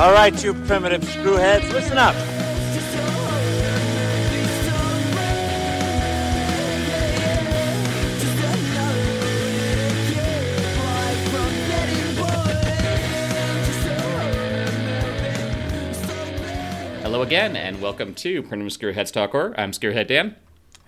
All right, you primitive screwheads, listen up. Hello again, and welcome to Primitive Screwheads Talk Horror. I'm Screwhead Dan,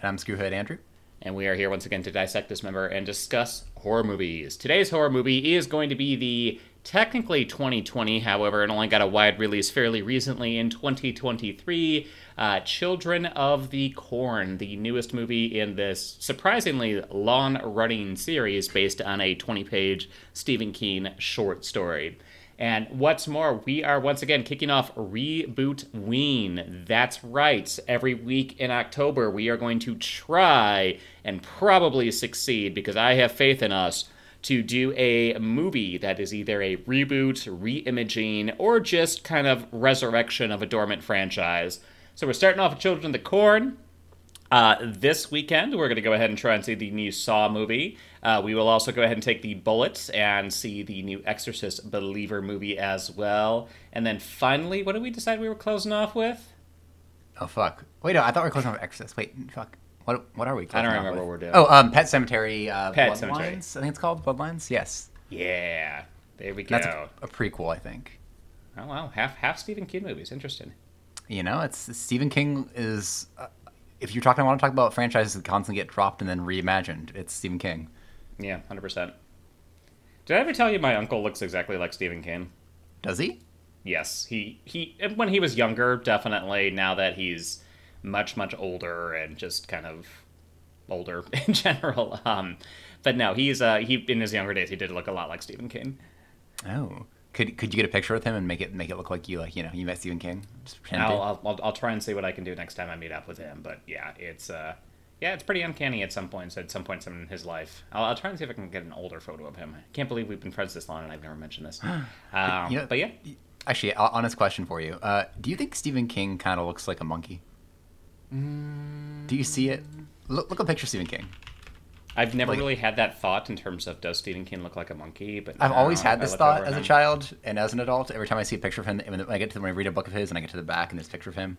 And I'm Screwhead Andrew. and we are here once again to dissect, this member and discuss horror movies. Today's horror movie is going to be the technically 2020, however, it only got a wide release fairly recently in 2023. Uh, Children of the Corn, the newest movie in this surprisingly long running series based on a 20 page Stephen King short story. And what's more, we are once again kicking off Reboot Ween. That's right. Every week in October, we are going to try and probably succeed because I have faith in us to do a movie that is either a reboot, re-imaging, or just kind of resurrection of a dormant franchise. So we're starting off with Children of the Corn. Uh, this weekend, we're going to go ahead and try and see the new Saw movie. Uh, we will also go ahead and take the Bullets and see the new Exorcist Believer movie as well. And then finally, what did we decide we were closing off with? Oh fuck! Wait, no, I thought we were closing off Exorcist. Wait, fuck. What what are we? I don't remember what we're doing. Oh, um, Pet Sematary. Uh, Pet Bloodlines. Sematary. I think it's called Bloodlines. Yes, Yeah, there we go. that's a, a prequel, I think. Oh wow, half half Stephen King movies. Interesting. You know, it's Stephen King is. Uh, if you're talking, I want to talk about franchises that constantly get dropped and then reimagined, it's Stephen King. Yeah, hundred percent. Did I ever tell you my uncle looks exactly like Stephen King? Does he? Yes, he he when he was younger, definitely. Now that he's much much older and just kind of older in general, um, but no, he's uh he in his younger days he did look a lot like Stephen King. Oh, could could you get a picture with him and make it make it look like you like you know you met Stephen King? Just pretend to. I'll, I'll I'll I'll try and see what I can do next time I meet up with him. But yeah, it's uh yeah, it's pretty uncanny at some points. At some points in his life, I'll, I'll try and see if I can get an older photo of him. I can't believe we've been friends this long and I've never mentioned this. Um, You know- but yeah, Actually, honest question for you. Uh, do you think Stephen King kind of looks like a monkey? Do you see it? Look, look at a picture of Stephen King. I've never like- really had that thought in terms of does Stephen King look like a monkey. But I've always had this thought as a child and as an adult. Every time I see a picture of him, when I get to when I read a book of his and I get to the back and there's a picture of him,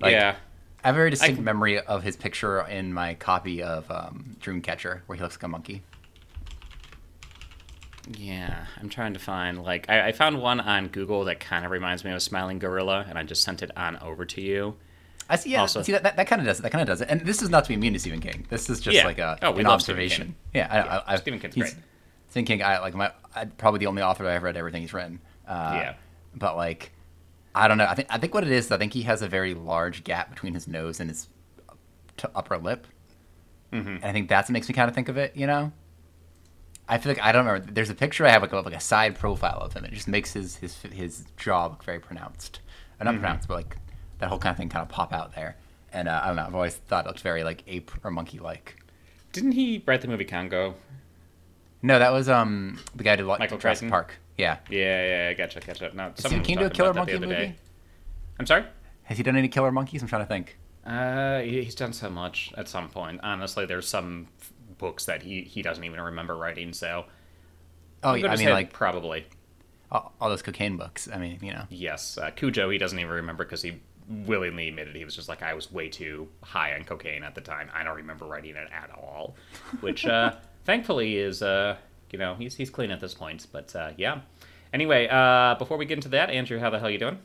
like, yeah, I have a very distinct can- memory of his picture in my copy of um, Dreamcatcher, where he looks like a monkey. yeah. I'm trying to find like I, I found one on Google that kind of reminds me of a smiling gorilla, and I just sent it on over to you. I see. Yeah, Also- see that that, that kind of does it. That kind of does it. And this is not to be mean to Stephen King. This is just Yeah. like a Oh, we an love Stephen observation. Yeah, I, Yeah, I, I, Stephen King's great. Stephen King, I like my I, probably the only author I've read everything he's written. Uh, Yeah. But like, I don't know. I think I think what it is. I think he has a very large gap between his nose and his t- upper lip, Mm-hmm. and I think that's what makes me kind of think of it. You know. I feel like I don't remember. There's a picture I have like a, like a side profile of him. It just makes his his his jaw look very pronounced. Uh, not Mm-hmm. pronounced, but like that whole kind of thing kind of pop out there. And uh, I don't know. I've always thought it looked very like ape or monkey like. Didn't he write the movie Congo? No, that was um the guy who did Michael Jurassic Crichton? Park. Yeah. Yeah, yeah, yeah, gotcha, gotcha. No, someone Stephen was King do a talking killer about that the monkey other movie? day. I'm sorry. Has he done any killer monkeys? I'm trying to think. Uh, he- he's done so much at some point. Honestly, there's some f- books that he he doesn't even remember writing. So Oh, I'm yeah, gonna I mean like probably all, all those cocaine books. I mean, you know. yes. Uh, Cujo, he doesn't even remember because he willingly admitted he was just like I was way too high on cocaine at the time. I don't remember writing it at all, which uh, thankfully is uh, you know he's he's clean at this point. But uh, yeah. Anyway, uh, before we get into that, Andrew, how the hell you doing?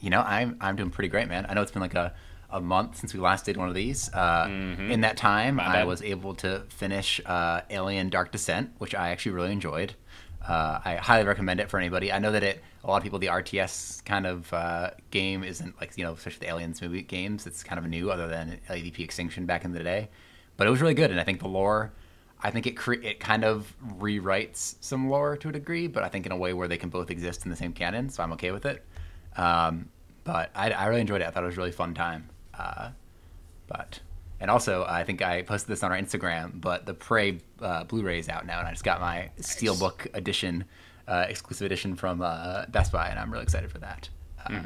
You know, I'm I'm doing pretty great, man. I know it's been like a, a month since we last did one of these. Uh, In that time, I was able to finish uh, Alien: Dark Descent, which I actually really enjoyed. Uh, I highly recommend it for anybody. I know that it a lot of people the RTS kind of uh, game isn't like you know especially the Aliens movie games. It's kind of new, other than AVP Extinction back in the day. But it was really good, and I think the lore. I think it cre- it kind of rewrites some lore to a degree, but I think in a way where they can both exist in the same canon. So I'm okay with it. Um, but I, I really enjoyed it. I thought it was a really fun time. Uh, but and also I think I posted this on our Instagram. But the Prey uh, Blu-ray is out now, and I just got my Steelbook edition, uh, exclusive edition from uh, Best Buy, and I'm really excited for that. Uh,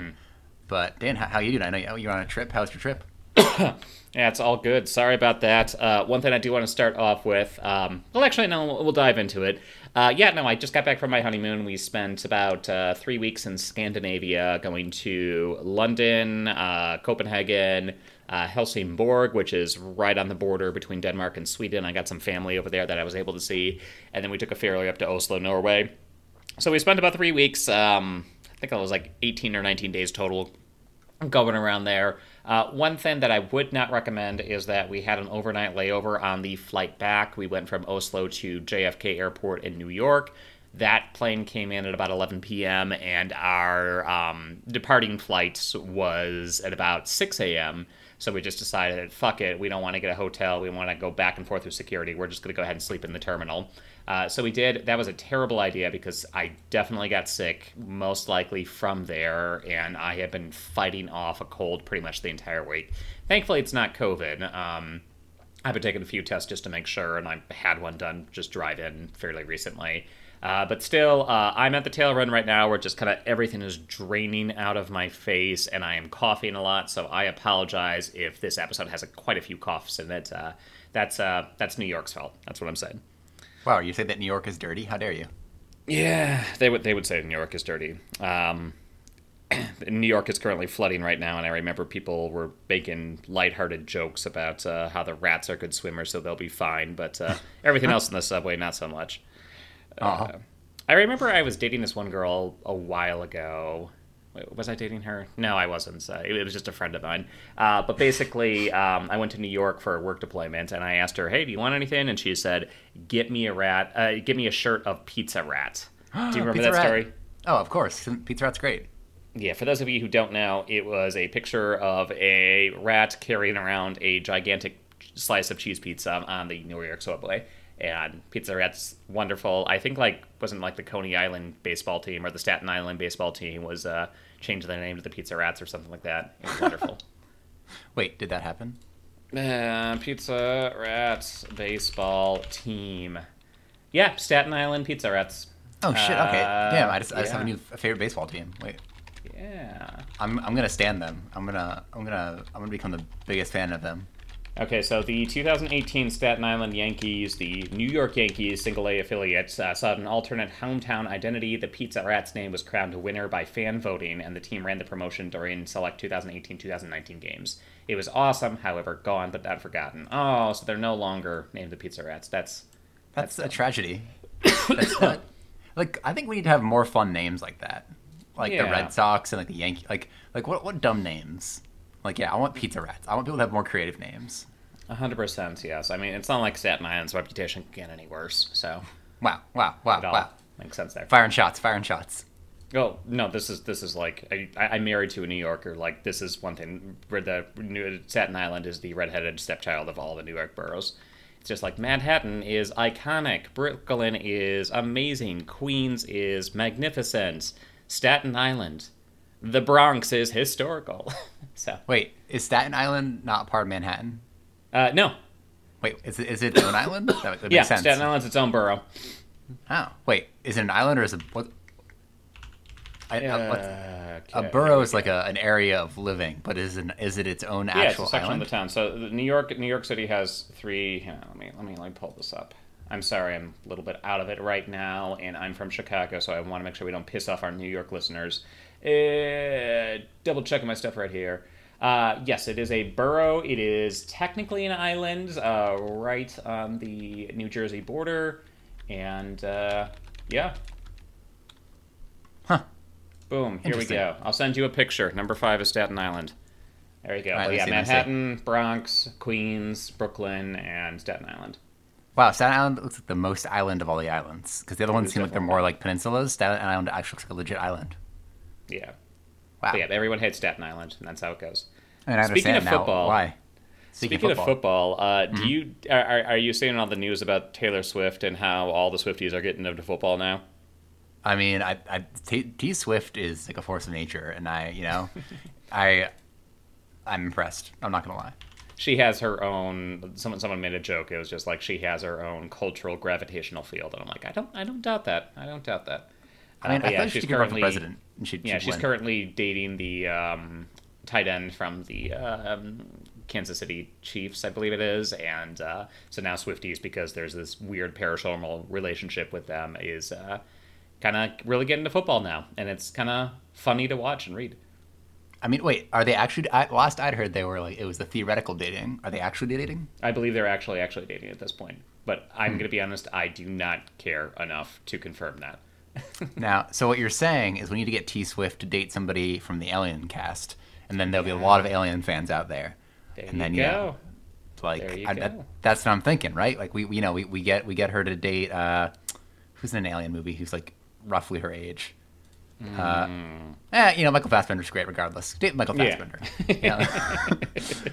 But Dan, how, how you doing? I know you- you're on a trip. How's your trip? Yeah, it's all good. Sorry about that. Uh, one thing I do want to start off with. Um, well, actually, no, we'll, we'll dive into it. Uh, yeah, no, I just got back from my honeymoon. We spent about uh, three weeks in Scandinavia, going to London, uh, Copenhagen, uh, Helsingborg, which is right on the border between Denmark and Sweden. I got some family over there that I was able to see, and then we took a ferry up to Oslo, Norway. So we spent about three weeks. Um, I think it was like 18 or 19 days total going around there. Uh, one thing that I would not recommend is that we had an overnight layover on the flight back. We went from Oslo to JFK Airport in New York. That plane came in at about 11 p.m., and our um, departing flight was at about 6 a.m. So we just decided, fuck it, we don't want to get a hotel. We want to go back and forth with security. We're just going to go ahead and sleep in the terminal. Uh, so we did. That was a terrible idea because I definitely got sick, most likely from there, and I have been fighting off a cold pretty much the entire week. Thankfully, it's not COVID. Um, I've been taking a few tests just to make sure, and I had one done just drive in fairly recently. Uh, but still, uh, I'm at the tail end right now where just kind of everything is draining out of my face, and I am coughing a lot. So I apologize if this episode has a, quite a few coughs in it. Uh, that's uh, that's New York's fault. That's what I'm saying. Wow, you say that New York is dirty? How dare you? Yeah, they would they would say New York is dirty. Um, New York is currently flooding right now, and I remember people were making lighthearted jokes about uh, how the rats are good swimmers, so they'll be fine. But uh, everything else in the subway, not so much. Uh-huh. Uh, I remember I was dating this one girl a while ago. Wait, was I dating her? No, I wasn't. Uh, it was just a friend of mine. Uh, but basically, um, I went to New York for a work deployment, and I asked her, "Hey, do you want anything?" And she said, "Get me a rat. Uh, get me a shirt of Pizza Rat." Do you remember that Rat. story? Oh, of course. Pizza Rat's great. Yeah, for those of you who don't know, it was a picture of a rat carrying around a gigantic slice of cheese pizza on the New York subway. And Pizza Rat's wonderful. I think like wasn't like the Coney Island baseball team or the Staten Island baseball team was uh, changed their name to the Pizza Rats or something like that. It was wonderful. Wait, did that happen? uh, Pizza Rats baseball team. Yeah, Staten Island Pizza Rats. Oh shit. Okay. Uh, Damn. I just I just have a new favorite baseball team. Wait. Yeah. I'm I'm gonna stand them. I'm gonna I'm gonna I'm gonna become the biggest fan of them. Okay, so the 2018 Staten Island Yankees, the New York Yankees single A affiliates, uh, sought an alternate hometown identity. The Pizza Rats name was crowned a winner by fan voting, and the team ran the promotion during select 2018 2019 games. It was awesome, however, gone but not forgotten. Oh, so they're no longer named the Pizza Rats. That's. That's, a tragedy. That's not, like I think we need to have more fun names like that, like the Red Sox and like the Yankee. Like like what what dumb names? Like yeah, I want Pizza Rats. I want people to have more creative names. 100% yes. I mean, it's not like Staten Island's reputation can get any worse, so. Wow wow wow wow. makes sense there. Firing shots, firing shots. Oh no, this is this is like I, I- I'm married to a New Yorker. Like this is one thing. Where the New, Staten Island is the redheaded stepchild of all the New York boroughs. It's just like Manhattan is iconic, Brooklyn is amazing, Queens is magnificent, Staten Island, the Bronx is historical. so Wait, is Staten Island not part of Manhattan? uh, no, Wait, is it is it its own island? That, that yeah, sense. Staten Island's its own borough. Oh, wait, is it an island or is it what? I, Uh, a borough is like a, an area of living, but is an is it its own Yeah, it's actual a section island? of the town. So the New York, New York City has three. hang on, let me let me let me pull this up. I'm sorry, I'm a little bit out of it right now, and I'm from Chicago, so I want to make sure we don't piss off our New York listeners. Uh, double checking my stuff right here. Uh, yes, it is a borough. It is technically an island, uh, right on the New Jersey border, and uh, yeah. Huh. Boom. Here we go. I'll send you a picture. Number five is Staten Island. There you go. Right, yeah, let's see, let's see. Manhattan, Bronx, Queens, Brooklyn, and Staten Island. Wow, Staten Island looks like the most island of all the islands because the other ones seem like they're more like peninsulas. Staten Island actually looks like a legit island. Yeah. Wow. But yeah, everyone hates Staten Island, and that's how it goes. I mean, I Speaking understand of now football- why. Speaking, of football, uh, Mm-hmm. do you are, are are you seeing all the news about Taylor Swift and how all the Swifties are getting into football now? I mean, I, I T, T Swift is like a force of nature, and I, you know, I, I'm impressed. I'm not gonna lie. She has her own. Someone someone made a joke. It was just like she has her own cultural gravitational field, and I'm like, I don't I don't doubt that. I don't doubt that. I mean, I but feel like she could president. She'd, Yeah, she'd she's win. currently dating the um, tight end from the um, Kansas City Chiefs, I believe it is, and uh, so now Swifties because there's this weird paranormal relationship with them is uh, kind of really getting into football now, and it's kind of funny to watch and read. I mean, wait, are they actually? I, last I'd heard, they were like it was the theoretical dating. Are they actually dating? I believe they're actually actually dating at this point, but I'm Hmm. going to be honest, I do not care enough to confirm that. Now, so what you're saying is we need to get T Swift to date somebody from the Alien cast, and then there'll be a lot of Alien fans out there. There and you then go. yeah, like you I, that's what I'm thinking, right? Like we, you know we, we get we get her to date uh, who's in an Alien movie who's like roughly her age. Uh, eh, you know Michael Fassbender's great regardless. Date Michael. Yeah. Fassbender. Yeah.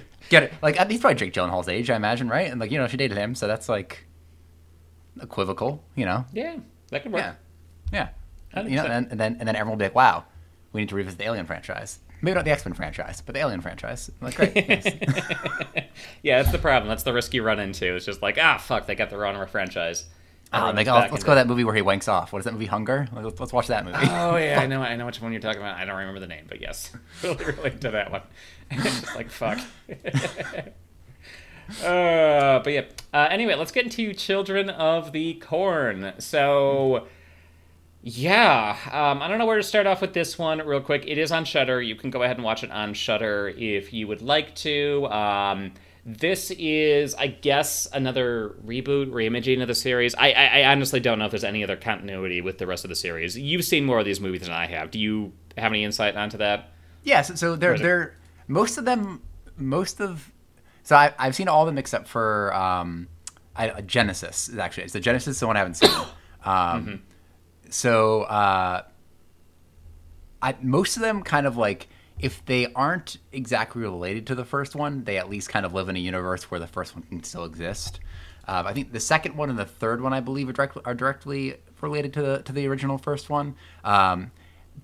get it? Like he's probably Jake Gyllenhaal's age, I imagine, right? And like you know she dated him, so that's like equivocal, you know? Yeah, that could work. Yeah, yeah. You know, and, and then and then everyone will be like, "Wow, we need to revisit the Alien franchise. Maybe not the X Men franchise, but the Alien franchise." I'm like, great. nice. Yeah, that's the problem. That's the risk you run into. It's just like, ah, fuck, they got the wrong franchise. Oh, like, oh, let's go to that movie where he wanks off. What is that movie? Hunger. Let's, let's watch that movie. Oh yeah, I know, I know which one you're talking about. I don't remember the name, but yes, really relate to that one. just like fuck. uh, but yeah. Uh, anyway, let's get into Children of the Corn. So. Yeah, um, I don't know where to start off with this one real quick. It is on Shudder. You can go ahead and watch it on Shudder if you would like to. Um, this is, I guess, another reboot, reimaging of the series. I, I, I honestly don't know if there's any other continuity with the rest of the series. You've seen more of these movies than I have. Do you have any insight onto that? Yeah, so, so they're they're most of them, most of. So I, I've seen all of them except for um, I, Genesis. is Actually, it's the Genesis is the one I haven't seen. Um, So uh, I most of them kind of like if they aren't exactly related to the first one, they at least kind of live in a universe where the first one can still exist. Um, I think the second one and the third one, I believe, are, direct, are directly related to the to the original first one. Um,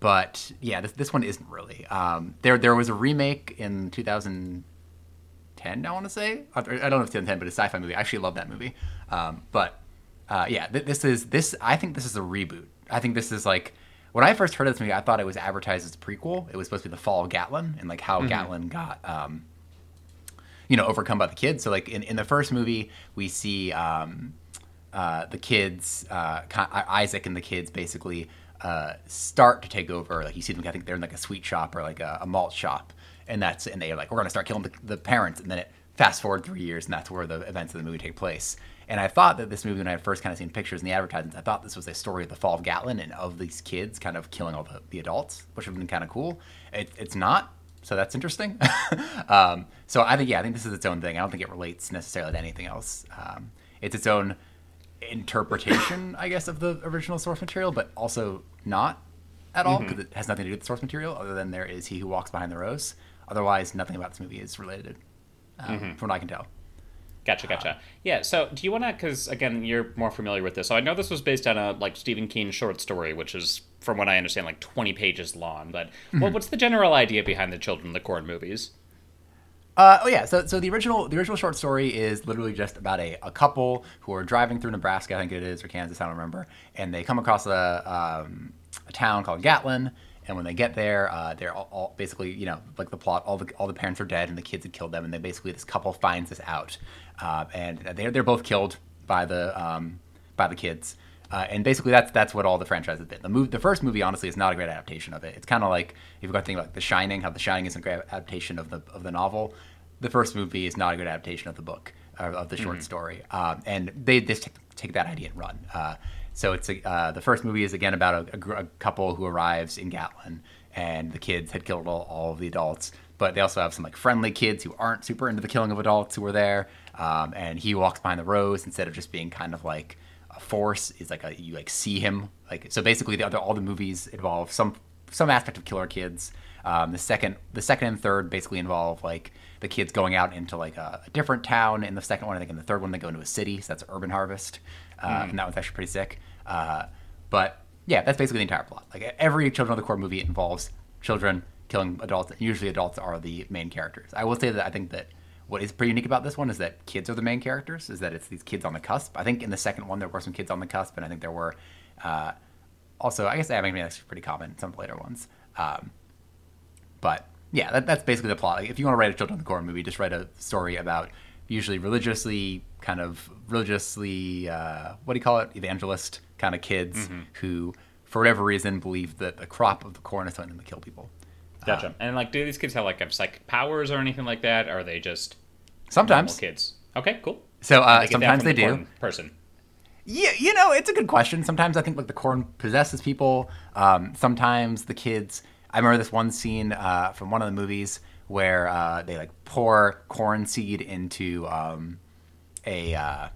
but yeah, this, this one isn't really. Um, there there was a remake in 2010. I want to say I don't know if it's 2010, but it's a sci-fi movie. I actually love that movie. Um, but uh, yeah, th- this is this. I think this is a reboot. I think this is like when I first heard of this movie, I thought it was advertised as a prequel. It was supposed to be the fall of Gatlin and like how Gatlin got um, you know overcome by the kids. So like in, in the first movie, we see um, uh, the kids, uh, Isaac and the kids basically uh, start to take over. Like you see them, I think they're in like a sweet shop or like a, a malt shop, and that's and they're like, we're gonna start killing the, the parents, and then it fast forward three years, and that's where the events of the movie take place. And I thought that this movie, when I had first kind of seen pictures in the advertisements, I thought this was a story of the fall of Gatlin and of these kids kind of killing all the, the adults, which would have been kind of cool. It, it's not, so that's interesting. um, so I think, yeah, I think this is its own thing. I don't think it relates necessarily to anything else. Um, it's its own interpretation, I guess, of the original source material, but also not at all because it has nothing to do with the source material other than there is he who walks behind the rose. Otherwise, nothing about this movie is related, um, from what I can tell. Gotcha, gotcha. Yeah. So, do you want to? Because again, you're more familiar with this. So, I know this was based on a like Stephen King short story, which is, from what I understand, like 20 pages long. But what, what's the general idea behind the Children of the Corn movies? Uh, oh yeah, so so the original the original short story is literally just about a, a couple who are driving through Nebraska, I think it is, or Kansas, I don't remember, and they come across a um, a town called Gatlin. And when they get there, uh, they're all, all basically, you know, like the plot. All the all the parents are dead, and the kids had killed them. And they basically this couple finds this out, uh, and they're they're both killed by the um, by the kids. Uh, and basically, that's that's what all the franchise has been. The move, the first movie, honestly, is not a great adaptation of it. It's kind of like if you've got to think about The Shining, how The Shining isn't a great adaptation of the of the novel. The first movie is not a good adaptation of the book of the short story. Um, and they just take, take that idea and run. Uh, so it's a, uh, the first movie is again about a, a, a couple who arrives in Gatlin, and the kids had killed all, all of the adults. But they also have some like friendly kids who aren't super into the killing of adults who are there. Um, and he walks behind the rose instead of just being kind of like a force is like a you like see him. Like so basically the other all the movies involve some some aspect of killer kids. Um, the second the second and third basically involve like the kids going out into like a, a different town in the second one i think in the third one they go into a city so that's urban harvest. Uh, and that one's actually pretty sick. Uh, but yeah that's basically the entire plot. Like every children of the corn movie involves children killing adults and usually adults are the main characters. I will say that i think that what is pretty unique about this one is that kids are the main characters. Is that it's these kids on the cusp. I think in the second one there were some kids on the cusp, and I think there were uh, also. I guess I mean that's pretty common in some later ones. Um, but Yeah, that, that's basically the plot. Like, if you want to write a children's horror movie, just write a story about usually religiously kind of religiously uh, what do you call it evangelist kind of kids Mm-hmm. who for whatever reason believe that the crop of the corn is something to kill people. Gotcha. and like, do these kids have like psychic powers or anything like that? Or are they just Sometimes. kids? Okay, cool. So uh, sometimes they the do. Person. Yeah, you know, it's a good question. Sometimes I think like the corn possesses people. Um, sometimes the kids. I remember this one scene uh, from one of the movies where uh, they like pour corn seed into um, a uh,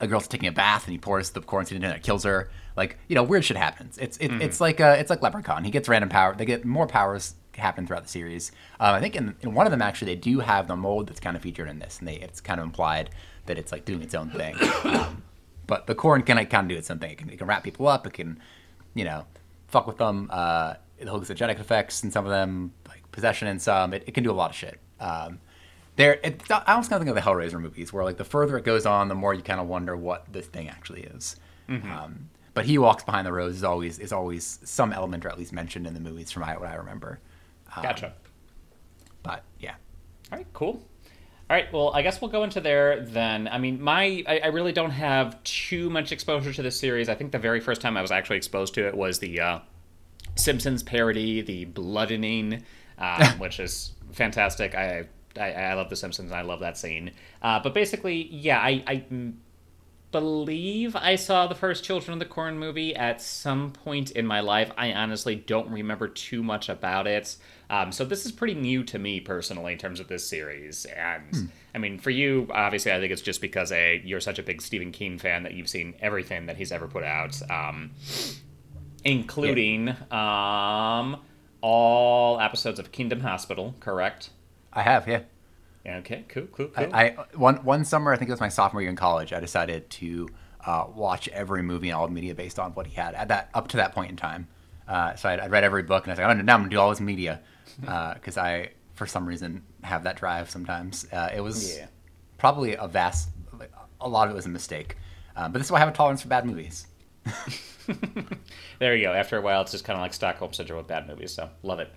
a girl's taking a bath and he pours the corn seed in and it kills her. Like you know, weird shit happens. It's it, it's like uh, it's like Leprechaun. He gets random power. They get more powers happen throughout the series. Um, I think in, in one of them actually they do have the mold that's kind of featured in this, and they it's kind of implied that it's like doing its own thing. Um, but the corn can like, kind of do its own thing. It can, it can wrap people up. It can, you know, fuck with them. Uh, it holds genetic effects in some of them, like possession in some. It, it can do a lot of shit. Um, there, it, I almost kind of think of the Hellraiser movies, where like the further it goes on, the more you kind of wonder what this thing actually is. Um, but he walks behind the rose is always is always some element, or at least mentioned in the movies, from what I remember. Um, Gotcha. But yeah, All right, cool. All right, well, I guess we'll go into there then. I mean, my I, I really don't have too much exposure to this series. I think the very first time I was actually exposed to it was the uh, Simpsons parody, the Bloodening, um, which is fantastic. I, I I love the Simpsons. I love that scene. Uh, but basically, yeah, I. I believe I saw the first Children of the Corn movie at some point in my life. I honestly don't remember too much about it. Um, so this is pretty new to me personally in terms of this series. And I mean, for you, obviously, I think it's just because a you're such a big Stephen King fan that you've seen everything that he's ever put out, um, including um, all episodes of Kingdom Hospital. Correct? I have. Yeah. Okay, cool, cool, cool. I, I one one summer, I think it was my sophomore year in college. I decided to uh, watch every movie and all media based on what he had at that up to that point in time. Uh, so I'd, I'd read every book, and I was like, oh, now I'm gonna do all this media because I, for some reason, have that drive sometimes. Uh, it was Yeah. probably a vast, a lot of it was a mistake. Uh, but this is why I have a tolerance for bad movies. There you go. After a while, it's just kind of like Stockholm syndrome with bad movies. So love it.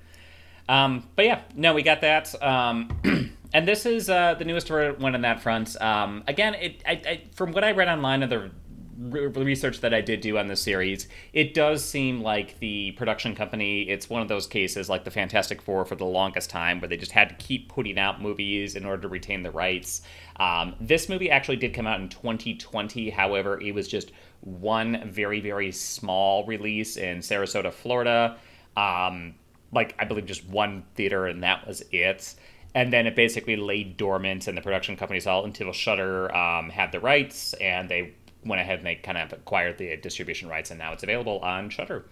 Um, but yeah, no, we got that. Um, and this is uh, the newest one on that front. Um, again, it I, I, from what I read online of the re- research that I did do on this series, it does seem like the production company. It's one of those cases like the Fantastic Four for the longest time, where they just had to keep putting out movies in order to retain the rights. Um, this movie actually did come out in 2020. However, it was just one very very small release in Sarasota, Florida. Um, like I believe just one theater, and that was it. And then it basically lay dormant, and the production companies all until Shudder um, had the rights, and they went ahead and they kind of acquired the distribution rights, and now it's available on Shudder.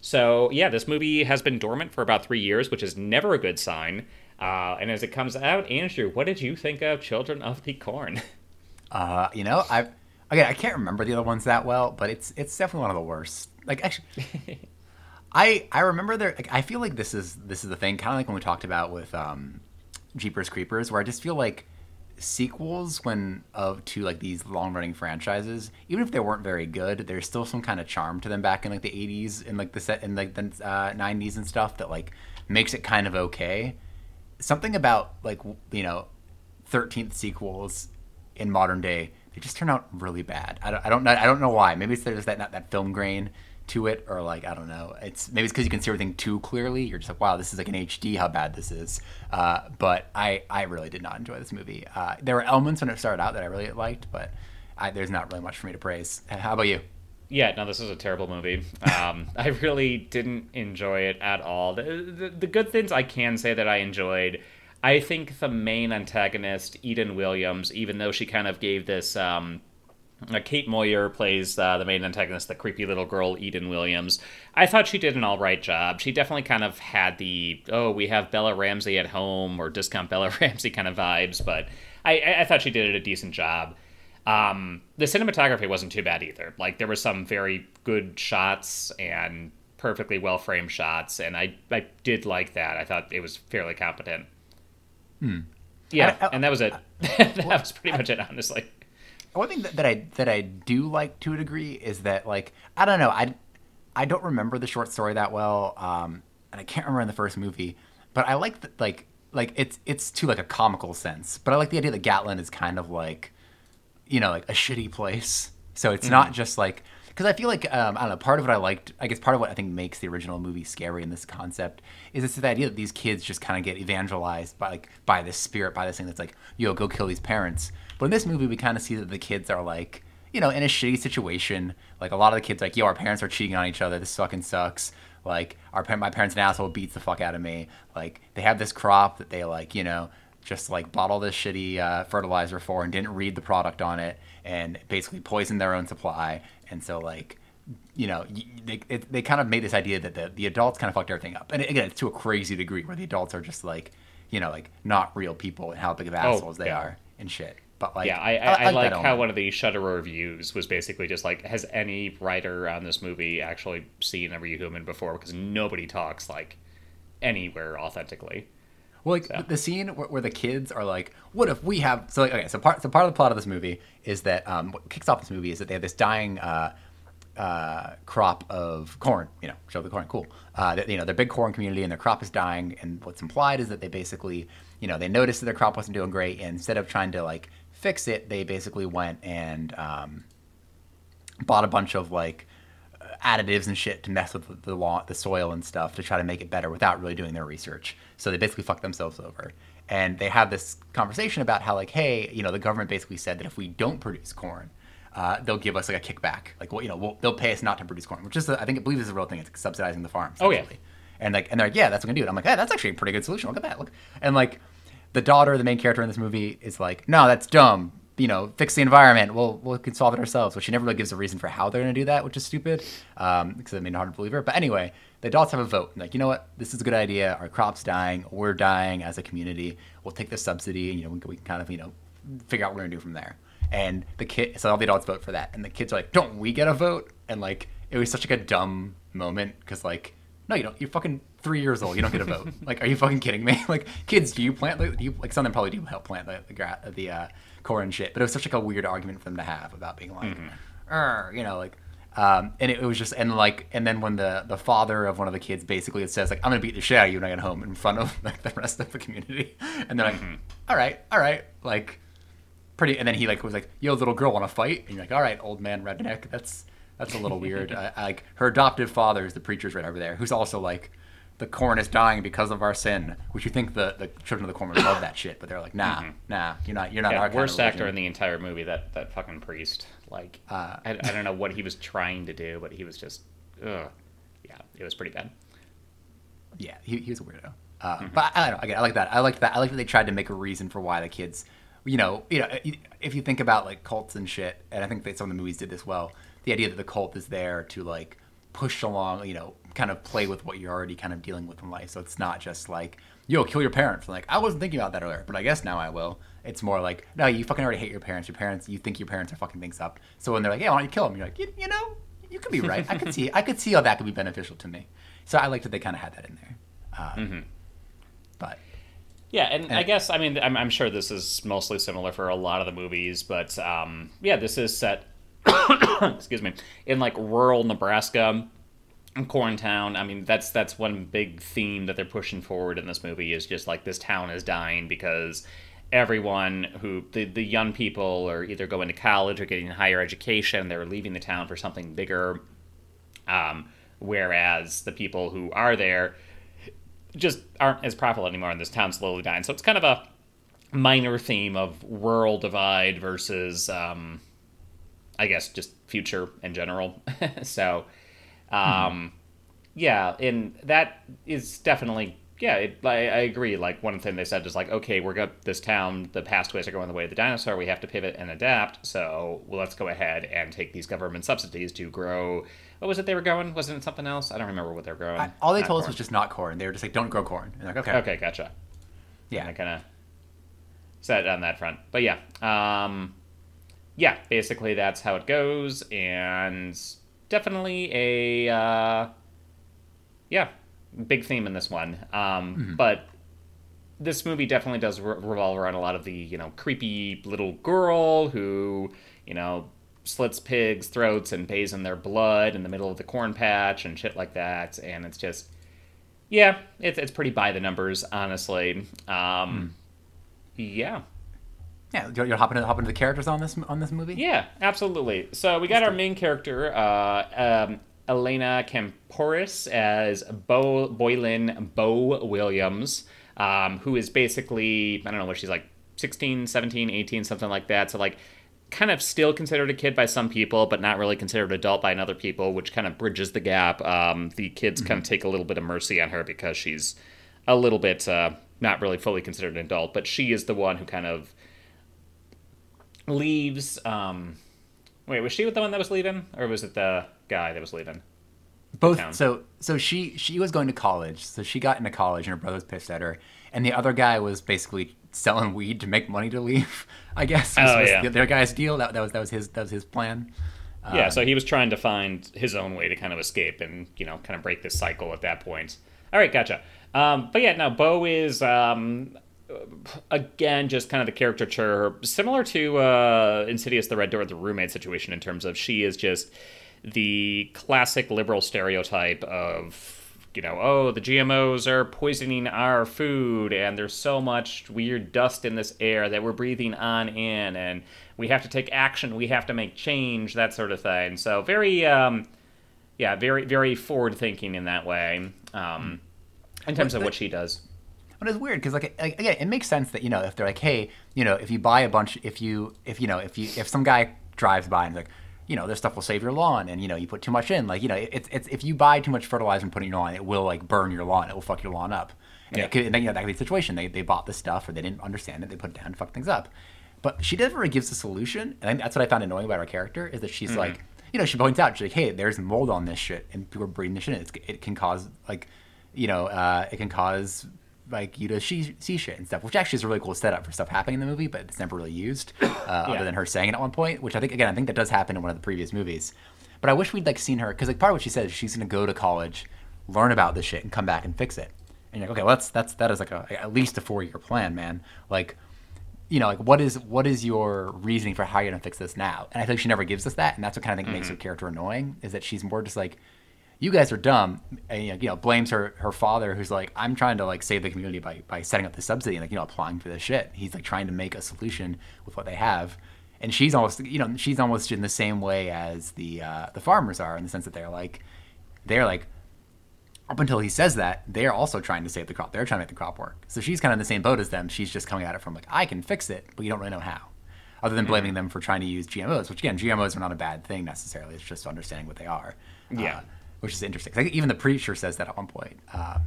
So yeah, this movie has been dormant for about three years, which is never a good sign. Uh, and as it comes out, Andrew, what did you think of Children of the Corn? Uh, you know, I again I can't remember the other ones that well, but it's it's definitely one of the worst. Like actually, I I remember there. Like, I feel like this is this is the thing, kind of like when we talked about with um, Jeepers Creepers, where I just feel like sequels when of to like these long running franchises, even if they weren't very good, there's still some kind of charm to them back in like the 80s and like the set in like the uh, 90s and stuff that like makes it kind of okay. Something about like you know 13th sequels in modern day they just turn out really bad. I don't, I don't know. I don't know why. Maybe it's there's that not that film grain to it, or like I don't know. It's maybe it's because you can see everything too clearly. You're just like, wow, this is like an HD. How bad this is. Uh, but I I really did not enjoy this movie. Uh, there were elements when it started out that I really liked, but I, there's not really much for me to praise. How about you? Yeah, no, this is a terrible movie. Um, I really didn't enjoy it at all. The, the, the good things I can say that I enjoyed, I think the main antagonist, Eden Williams, even though she kind of gave this. Um, uh, Kate Moyer plays uh, the main antagonist, the creepy little girl, Eden Williams. I thought she did an all right job. She definitely kind of had the, oh, we have Bella Ramsey at home or discount Bella Ramsey kind of vibes, but I, I, I thought she did a decent job. Um, the cinematography wasn't too bad either. Like there were some very good shots and perfectly well framed shots, and I I did like that. I thought it was fairly competent. Yeah, I- I- and that was it. that was pretty much it, honestly. One thing that, that I that I do like to a degree is that like I don't know I I don't remember the short story that well, um, and I can't remember in the first movie, but I like that like like it's it's to like a comical sense. But I like the idea that Gatlin is kind of like, you know, like a shitty place. So it's not just like because I feel like um, I don't know. Part of what I liked, I guess, part of what I think makes the original movie scary in this concept is it's the idea that these kids just kind of get evangelized by like by this spirit, by this thing that's like, yo, go kill these parents. But in this movie, we kind of see that the kids are like, you know, in a shitty situation. Like a lot of the kids, like, yo, our parents are cheating on each other. This fucking sucks. Like our my parents an asshole beats the fuck out of me. Like they have this crop that they like, you know, just like bottle this shitty uh, fertilizer for and didn't read the product on it and basically poisoned their own supply. And so like, you know, they it, they kind of made this idea that the the adults kind of fucked everything up. And again, it's to a crazy degree where the adults are just like, you know, like not real people and how big of assholes they yeah. are and shit. But like, yeah, I, I, I, like how element. one of the Shudder reviews was basically just like, has any writer on this movie actually seen a Rehuman before? Because nobody talks like anywhere authentically. Well, like So. the scene where, where the kids are like, "What if we have?" So, like, okay, so part so part of the plot of this movie is that um, what kicks off this movie is that they have this dying uh, uh, crop of corn. You know, show the corn, cool. Uh, you know, their big corn community and their crop is dying, and what's implied is that they basically, you know, they noticed that their crop wasn't doing great, and instead of trying to like fix it, they basically went and um, bought a bunch of like additives and shit to mess with the, the law, the soil and stuff to try to make it better without really doing their research. So they basically fuck themselves over. And they have this conversation about how like, hey, you know, the government basically said that if we don't produce corn, uh, they'll give us like a kickback. Like, well, you know, we'll, they'll pay us not to produce corn, which is, I think, I believe is a real thing. It's subsidizing the farms. Oh, yeah. And like, and they're like, yeah, that's what we can do. And I'm like, hey, that's actually a pretty good solution. Look at that. Look, and like, the daughter, the main character in this movie, is like, no, that's dumb. You know, fix the environment. We'll we can solve it ourselves. But she never really gives a reason for how they're going to do that, which is stupid. Um, because it made it hard to believe her. But anyway, the adults have a vote. Like, you know what? This is a good idea. Our crops dying. We're dying as a community. We'll take the subsidy. And, you know, we can, we can kind of you know figure out what we're going to do from there. And the kid, so all the adults vote for that. And the kids are like, don't we get a vote? And like, it was such like a dumb moment because like no, you don't. You're fucking three years old. You don't get a vote. like, are you fucking kidding me? Like, kids, do you plant? Like, do you like some of them probably do help plant the the, gra- the uh, corn and shit. But it was such like a weird argument for them to have about being like, "Arr," you know, like. Um, and it, it was just and like and then when the the father of one of the kids basically says like I'm gonna beat the shit out of you when I get home in front of like the rest of the community and they're like all right all right like pretty and then he like was like yo little girl want to fight and you're like all right old man redneck that's that's a little weird I, I, like her adoptive father is the preacher's right over there who's also like the corn is dying because of our sin which you think the, the children of the corn would love that shit but they're like nah nah you're not you're not Yeah, our worst actor in the entire movie, that, that fucking priest. Like, Uh, I, I don't know what he was trying to do, but he was just, ugh. Yeah, it was pretty bad. yeah he, he was a weirdo uh, but I, I don't know again I like that I like that I like that they tried to make a reason for why the kids you know you know if you think about like cults and shit and I think that some of the movies did this well the idea that the cult is there to like push along you know kind of play with what you're already kind of dealing with in life. So it's not just like yo kill your parents. Like I wasn't thinking about that earlier but I guess now I will. It's more like no you fucking already hate your parents. Your parents you think your parents are fucking things up. So when they're like yeah why don't you kill them? You're like you, you know you could be right. I could see I could see how that could be beneficial to me. So I like that they kind of had that in there. Uh, but Yeah, and, I guess I mean I'm, I'm sure this is mostly similar for a lot of the movies, but um, yeah, this is set. excuse me, in like rural Nebraska, corn town. I mean, that's that's one big theme that they're pushing forward in this movie is just like this town is dying because everyone who the, the young people are either going to college or getting higher education, they're leaving the town for something bigger. Um, whereas the people who are there just aren't as profitable anymore, and this town's slowly dying. So it's kind of a minor theme of rural divide versus, um, I guess, just future in general. so, um, yeah, and that is definitely. Yeah, it, I, I agree. Like one thing they said is like, okay, we're got this town. The pathways are going the way of the dinosaur. We have to pivot and adapt. So well, let's go ahead and take these government subsidies to grow. What was it they were growing? Wasn't it something else? I don't remember what they were growing. I, all they Not told us was just not corn. They were just like, don't grow corn. And like, okay. Okay, gotcha. Yeah. Kind of set on that front. But yeah, um, yeah, basically that's how it goes, and definitely a uh, yeah, big theme in this one. Um, But this movie definitely does re- revolve around a lot of the you know creepy little girl who you know slits pigs' throats and pays in their blood in the middle of the corn patch and shit like that, and it's just Yeah, it's it's pretty by the numbers, honestly. Um, Yeah, Yeah, you're you'll hop into hop into the characters on this on this movie. yeah, absolutely. So we got our main character, uh, um, Elena Kampouris as Bo Boleyn Bo Williams, um, who is basically I don't know what she's like 16, 17, 18, something like that. So like kind of still considered a kid by some people, but not really considered adult by another people, which kind of bridges the gap. Um, the kids kind of take a little bit of mercy on her because she's a little bit uh, not really fully considered an adult, but she is the one who kind of leaves. Um, wait, was she with the one that was leaving, or was it the guy that was leaving? both so so she she was going to college so she got into college and her brother was pissed at her and the other guy was basically selling weed to make money to leave i guess Oh, was yeah. the other guy's deal that, that was that was his that was his plan yeah, so he was trying to find his own way to kind of escape and you know kind of break this cycle at that point. All right, gotcha. Um, but yeah, now Bo is um, again just kind of the caricature similar to uh, Insidious: The Red Door, the roommate situation in terms of she is just the classic liberal stereotype of you know, oh, the GMOs are poisoning our food, and there's so much weird dust in this air that we're breathing on in, and we have to take action, we have to make change, that sort of thing. So very, um, yeah, very, very forward thinking in that way, um, in terms of what she does. But it's weird because, like, like, again, it makes sense that you know if they're like, hey, you know, if you buy a bunch, if you, if you know, if you, if some guy drives by and is like, you know, this stuff will save your lawn, and you know, you put too much in, like, you know, it's, it's if you buy too much fertilizer and put it in your lawn, it will like burn your lawn, it will fuck your lawn up. And, Yeah. it could, and then you know that could be the situation. They they bought this stuff or they didn't understand it, they put it down and fuck things up. But she never really gives a solution, and that's what I found annoying about her character is that she's like, you know, she points out, she's like, hey, there's mold on this shit, and people are breathing this shit. In. It's, it can cause like, you know, uh, it can cause like you to see, see shit and stuff, which actually is a really cool setup for stuff happening in the movie, but it's never really used, uh, other than her saying it at one point, which I think again I think that does happen in one of the previous movies. But I wish we'd like seen her because like part of what she says is she's gonna go to college, learn about this shit, and come back and fix it. And you're like, okay, well that's that's that is like a at least a four year plan, man. Like you know, like what is what is your reasoning for how you're gonna fix this now? And I think she never gives us that, and that's what kind of think makes her character annoying. Is that she's more just like, you guys are dumb, and you know, blames her her father, who's like, I'm trying to like save the community by by setting up the subsidy and like you know applying for this shit. He's like trying to make a solution with what they have, and she's almost you know she's almost in the same way as the uh, the farmers are in the sense that they're like they're like up until he says that, they're also trying to save the crop. They're trying to make the crop work. So she's kind of in the same boat as them. She's just coming at it from like, I can fix it, but you don't really know how. Other than blaming them for trying to use GMOs, which again, GMOs are not a bad thing necessarily. It's just understanding what they are. Yeah. Uh, which is interesting. I think even the preacher says that at one point. Uh,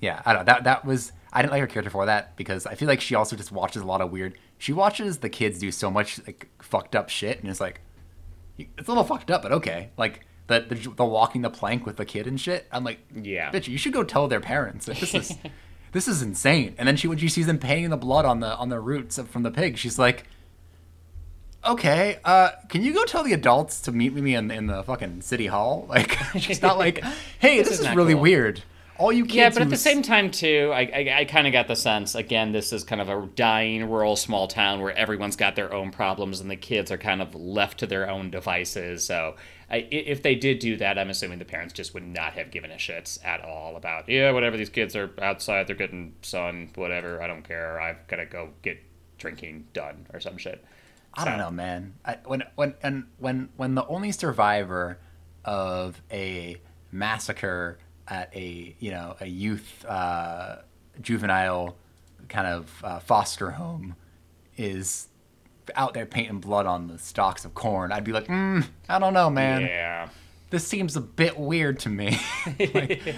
Yeah, I don't know. That that was I didn't like her character for that because I feel like she also just watches a lot of weird. She watches the kids do so much like fucked up shit, and it's like it's a little fucked up, but okay. Like the the, the walking the plank with the kid and shit. I'm like, Yeah. bitch, you should go tell their parents. that This is this is insane. And then she when she sees them painting the blood on the on the roots from the pig, she's like, okay, uh, can you go tell the adults to meet me in, in the fucking city hall? Like, she's not like, hey, this, is is, really cool. weird. All you kids Yeah, but at the s- same time, too, I, I, I kind of got the sense again, this is kind of a dying rural small town where everyone's got their own problems and the kids are kind of left to their own devices. So, I, i- if they did do that, I'm assuming the parents just would not have given a shit at all about, yeah, whatever, these kids are outside, they're getting sun, whatever, I don't care, I've got to go get drinking done or some shit. I don't know, man. I, when when and when when the only survivor of a massacre at a you know a youth uh, juvenile kind of uh, foster home is out there painting blood on the stalks of corn, I'd be like, mm, I don't know, man. Yeah. This seems a bit weird to me. Like,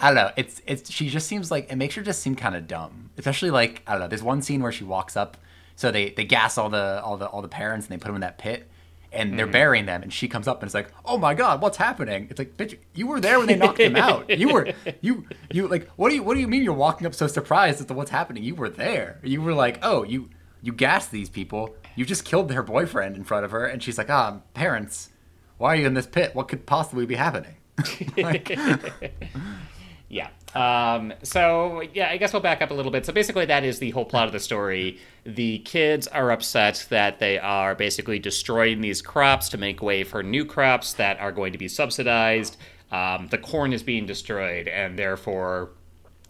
I don't know. It's it's she just seems like it makes her just seem kind of dumb. Especially like I don't know. There's one scene where she walks up, so they they gas all the all the all the parents and they put them in that pit, and they're burying them, and she comes up and it's like, oh my god, what's happening? It's like, bitch, you were there when they knocked him out. You were you you like what do you what do you mean you're walking up so surprised as to what's happening? You were there. You were like, oh you you gassed these people. You just killed her boyfriend in front of her, and she's like, ah, parents, why are you in this pit? What could possibly be happening? like, Yeah. Um, so yeah, I guess we'll back up a little bit. So basically, that is the whole plot of the story. The kids are upset that they are basically destroying these crops to make way for new crops that are going to be subsidized. um, the corn is being destroyed, and therefore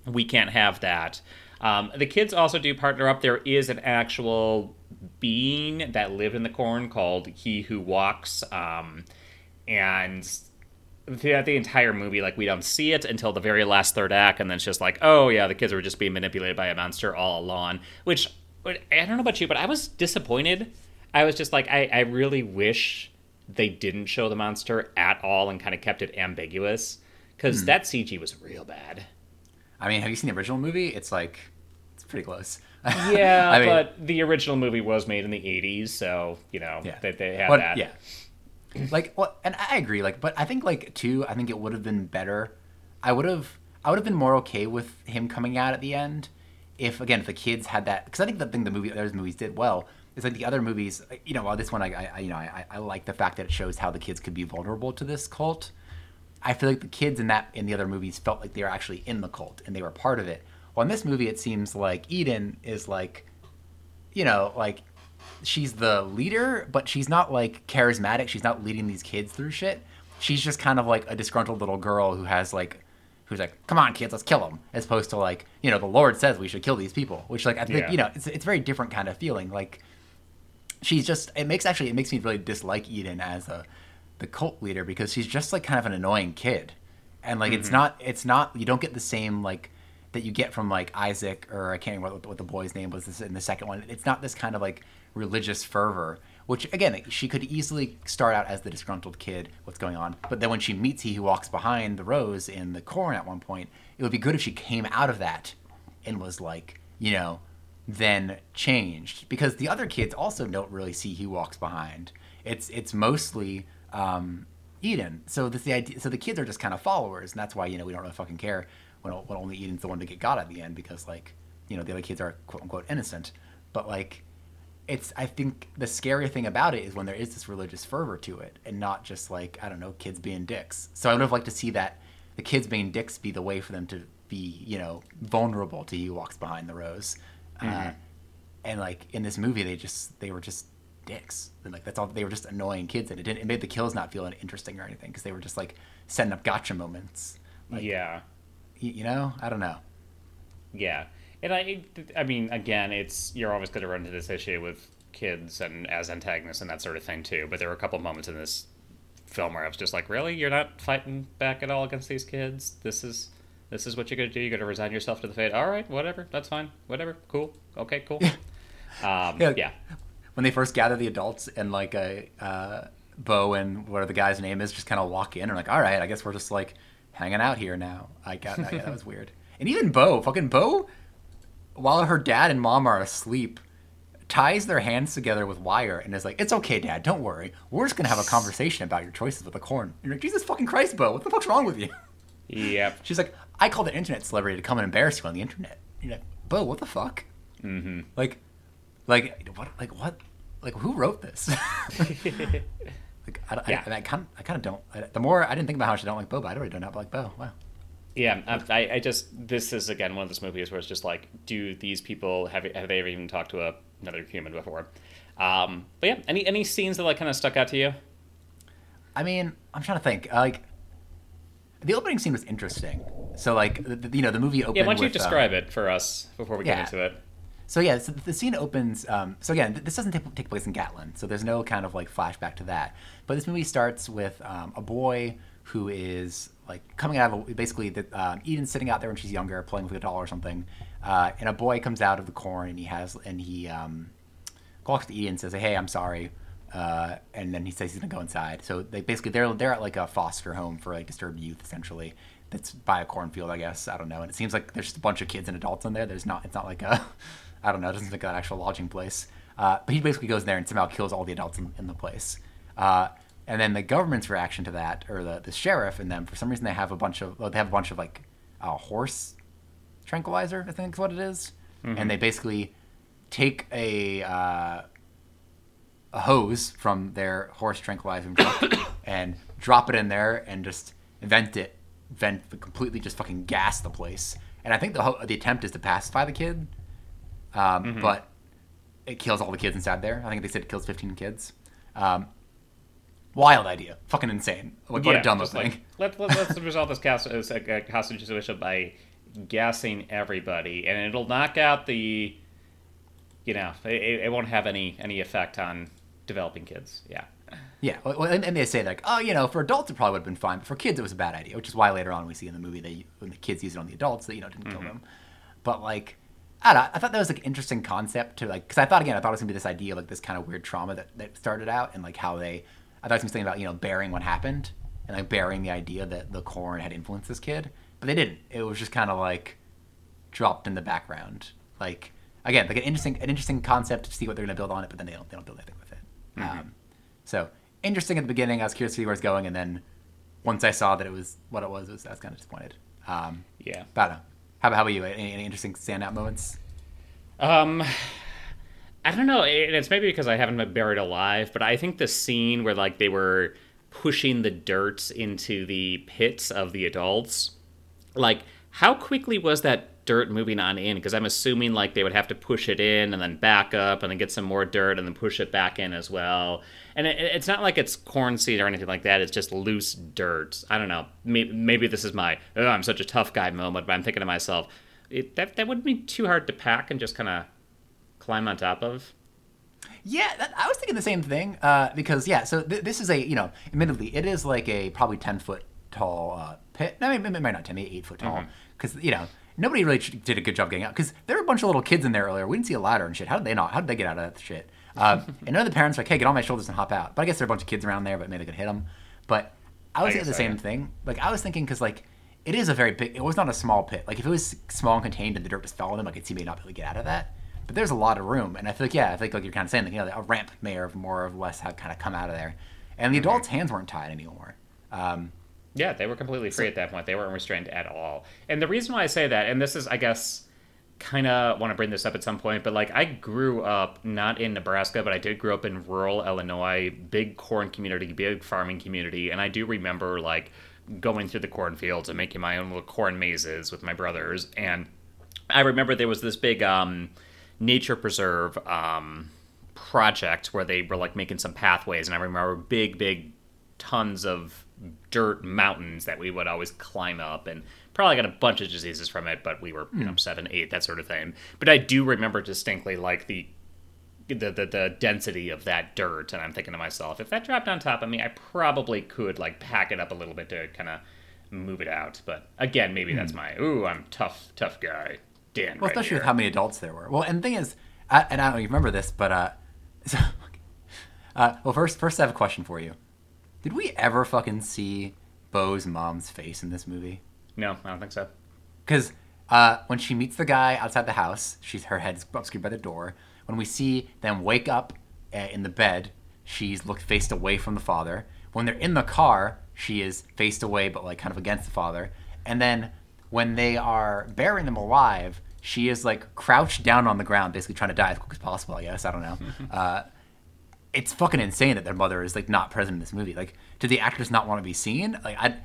we can't have that. Um, the kids also do partner up. There is an actual being that lived in the corn called He Who Walks, um, and throughout the entire movie, like we don't see it until the very last third act, and then it's just like, oh yeah, the kids were just being manipulated by a monster all along. Which I don't know about you, but I was disappointed. I was just like, I, I really wish they didn't show the monster at all and kind of kept it ambiguous because hmm. that CG was real bad. I mean, have you seen the original movie? It's like it's pretty close. Yeah, I mean- but the original movie was made in the '80s, so you know Yeah. they, they had that. Yeah. Like, well, and I agree. Like, but I think like too. I think it would have been better. I would have. I would have been more okay with him coming out at the end, if again if the kids had that. Because I think the thing the movie those movies did well is like the other movies. You know, while this one I, I you know I, I like the fact that it shows how the kids could be vulnerable to this cult. I feel like the kids in that in the other movies felt like they were actually in the cult and they were part of it. Well, in this movie, it seems like Eden is like, you know, like she's the leader, but she's not like charismatic. She's not leading these kids through shit. She's just kind of like a disgruntled little girl who has like, who's like, come on, kids, let's kill them. As opposed to like, you know, the Lord says we should kill these people, which like I think Yeah. you know it's it's a very different kind of feeling. Like she's just it makes actually it makes me really dislike Eden as a the cult leader because she's just like kind of an annoying kid, and like it's mm-hmm. not it's not you don't get the same like that you get from like Isaac or I can't remember what, what the boy's name was in the second one. It's not this kind of like religious fervor. Which again, she could easily start out as the disgruntled kid. What's going on? But then when she meets he who walks behind the Rows in the corn at one point, it would be good if she came out of that and was like, you know, then changed because the other kids also don't really see he walks behind. It's it's mostly um, Eden. So this the idea. So the kids are just kind of followers, and that's why you know we don't really fucking care when, when only Eden's the one to get got at the end because like you know the other kids are quote unquote innocent. But like it's I think the scary thing about it is when there is this religious fervor to it and not just like I don't know kids being dicks. So I would have liked to see that the kids being dicks be the way for them to be you know vulnerable to he who walks behind the Rows. Uh, and like in this movie they just they were just dicks and like that's all they were just annoying kids and it didn't it made the kills not feel interesting or anything because they were just like setting up gotcha moments like, yeah. You know i don't know Yeah, and I, I mean, again, it's you're always going to run into this issue with kids and as antagonists and that sort of thing too. But there were a couple moments in this film where I was just like, really, you're not fighting back at all against these kids. This is this is what you're going to do. You're going to resign yourself to the fate. All right, whatever, that's fine. Whatever, cool. Okay, cool. um, Yeah. yeah. when they first gather the adults and like a uh, Bo and whatever the guy's name is just kind of walk in and like, all right, I guess we're just like hanging out here now. I got that. Yeah, that was weird. And even Bo, fucking Bo, while her dad and mom are asleep, ties their hands together with wire and is like, "It's okay, Dad. Don't worry. We're just gonna have a conversation about your choices with the corn." You're like, "Jesus fucking Christ, Bo, what the fuck's wrong with you?" Yep. She's like, "I called an internet celebrity to come and embarrass you on the internet." You're like, "Bo, what the fuck?" Mm-hmm. Like, like what? Like what? Like who wrote this? like I, I, Yeah. I, kind of, I kind of don't. I, the more I didn't think about how much I don't like Bo, but I really don't like Bo. Wow. Yeah, I, I- I just this is again one of those movies where it's just like, do these people have have they ever even talked to a, another human before? Um, but yeah, any any scenes that like kind of stuck out to you? I mean, I'm trying to think. Like, the opening scene was interesting. So like, the, the- you know, the movie opened. Yeah, why don't you with, um, describe it for us before we yeah. get into it? So yeah, so the scene opens. Um, so again, th- this doesn't take, take place in Gatlin, so there's no kind of like flashback to that. But this movie starts with um, a boy who is like coming out of a, basically the, um, Eden's sitting out there when she's younger, playing with a doll or something, uh, and a boy comes out of the corn and he has and he um, walks to Eden and says, "Hey, I'm sorry," uh, and then he says he's gonna go inside. So they basically they're they're at like a foster home for like disturbed youth essentially. That's by a cornfield, I guess. I don't know. And it seems like there's just a bunch of kids and adults in there. There's not. It's not like a. I don't know. It doesn't look like an actual lodging place. Uh, but he basically goes there and somehow kills all the adults in, in the place. Uh, and then the government's reaction to that, or the, the sheriff and them, for some reason they have a bunch of well, they have a bunch of like uh, horse tranquilizer, I think is what it is. and they basically take a uh, a hose from their horse tranquilizer truck and drop it in there and just vent it, vent completely, just fucking gas the place. And I think the ho- the attempt is to pacify the kid, um, but it kills all the kids inside there. I think they said it kills 15 kids. Um, Wild idea. Fucking insane. Like, what Yeah, a dumb opening. Like, let, let, let's resolve this uh, uh, hostage situation by gassing everybody, and it'll knock out the. You know, it, it won't have any any effect on developing kids. Yeah. Yeah, well, and, and they say like, oh, you know, for adults it probably would have been fine, but for kids it was a bad idea, which is why later on we see in the movie they when the kids use it on the adults, they you know didn't kill them. But like, I don't know, I thought that was like an interesting concept to like, because I thought again, I thought it was gonna be this idea of like this kind of weird trauma that, that started out and like how they, I thought it was something about you know burying what happened and like burying the idea that the corn had influenced this kid, but they didn't. It was just kind of like dropped in the background, like again, like an interesting an interesting concept to see what they're gonna build on it, but then they don't they don't build anything with it. Um, so interesting at the beginning. I was curious to see where it's going, and then once I saw that it was what it was, it was I was kind of disappointed. Um, Yeah. but I don't know. How about, how about you? Any, any interesting standout moments? Um, I don't know, it's maybe because I haven't been buried alive, but I think the scene where like they were pushing the dirt into the pits of the adults, like how quickly was that dirt moving on in? Because I'm assuming like they would have to push it in and then back up and then get some more dirt and then push it back in as well. And it, it's not like it's corn seed or anything like that. It's just loose dirt. I don't know. Maybe, maybe this is my oh, I'm such a tough guy moment, but I'm thinking to myself, it, that that wouldn't be too hard to pack and just kind of climb on top of. Yeah, that, I was thinking the same thing uh, because yeah. So th- this is a you know, admittedly, it is like a probably ten foot tall uh, pit. No, it might not ten, maybe eight foot tall. Because you know nobody really did a good job getting out. Because there were a bunch of little kids in there earlier. We didn't see a ladder and shit. How did they not? How did they get out of that shit? Um, and none of the parents were like, hey, get on my shoulders and hop out. But I guess there are a bunch of kids around there, but maybe they could hit them. But I was I thinking the so, same yeah. thing. Like I was thinking because like it is a very big. It was not a small pit. Like if it was small and contained and the dirt just fell on them, I could see me not be able to get out of that. But there's a lot of room, and I feel like yeah, I think like you're kind of saying like you know a ramp may have more or less have kind of come out of there, and the Mm-hmm. adults' hands weren't tied anymore. Um, Yeah, they were completely free at that point. They weren't restrained at all. And the reason why I say that, and this is, I guess, kind of want to bring this up at some point, but like I grew up not in Nebraska, but I did grow up in rural Illinois, big corn community, big farming community, and I do remember like going through the cornfields and making my own little corn mazes with my brothers. And I remember there was this big um, nature preserve um, project where they were like making some pathways, and I remember big, big tons of dirt mountains that we would always climb up and probably got a bunch of diseases from it but we were you know seven eight that sort of thing but i do remember distinctly like the the, the the density of that dirt and i'm thinking to myself if that dropped on top of me i probably could like pack it up a little bit to kind of move it out but again maybe that's my ooh i'm tough tough guy dan well, right especially with how many adults there were. Well, and the thing is, I, and I don't know if you remember this, but uh, so, uh, well, first, first I have a question for you. Did we ever fucking see Bo's mom's face in this movie? No i don't think so Because uh, when she meets the guy outside the house, she's her head's obscured by the door. When we see them wake up uh, in the bed, she's looked faced away from the father. When they're in the car, she is faced away but like kind of against the father. And then when they are burying them alive, she is like crouched down on the ground, basically trying to die as quick as possible. I guess I don't know. uh, it's fucking insane that their mother is like not present in this movie. Like, did the actress not want to be seen? Like, I,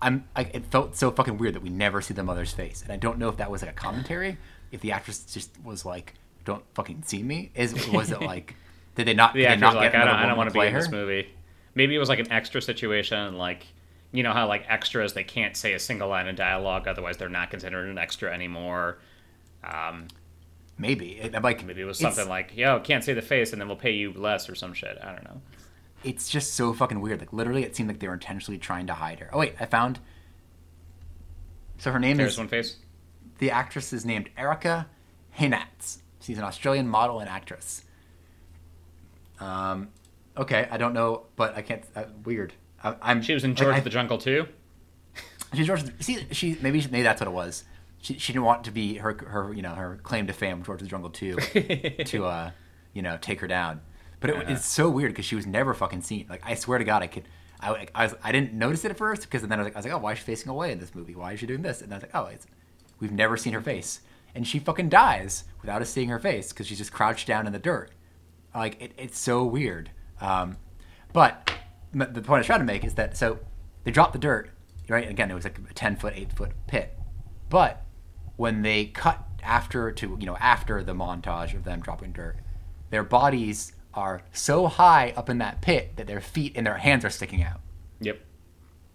I'm, I, it felt so fucking weird that we never see the mother's face, and I don't know if that was like a commentary, if the actress just was like, "Don't fucking see me." Is was it like, did they not? the not like, get I don't, I don't want to be play in this her? movie. Maybe it was like an extra situation, like you know how like extras they can't say a single line of dialogue, otherwise they're not considered an extra anymore. Um, Maybe it, like maybe it was something like, "Yo, can't say the face, and then we'll pay you less" or some shit. I don't know. It's just so fucking weird. Like literally, it seemed like they were intentionally trying to hide her. Oh wait, I found. So her name is. There's is one face. the actress is named Erika Heynatz. She's an Australian model and actress. Um, okay, I don't know, but I can't. Uh, weird. I, I'm. She was in like, George I- of the Jungle too. She's George. See, she maybe maybe that's what it was. She, she didn't want to be her her you know her claim to fame George of the Jungle too to uh you know take her down. But it, it's so weird because she was never fucking seen. Like I swear to God, I could. I, I, was, I didn't notice it at first because then I was like, I was like, oh, why is she facing away in this movie? Why is she doing this? And I was like, oh, it's, we've never seen her face, and she fucking dies without us seeing her face because she's just crouched down in the dirt. Like it, it's so weird. Um, but the point I was trying to make is that so they dropped the dirt, right? Again, it was like a ten foot, eight foot pit. But when they cut after to you know after the montage of them dropping dirt, their bodies are so high up in that pit that their feet and their hands are sticking out. Yep.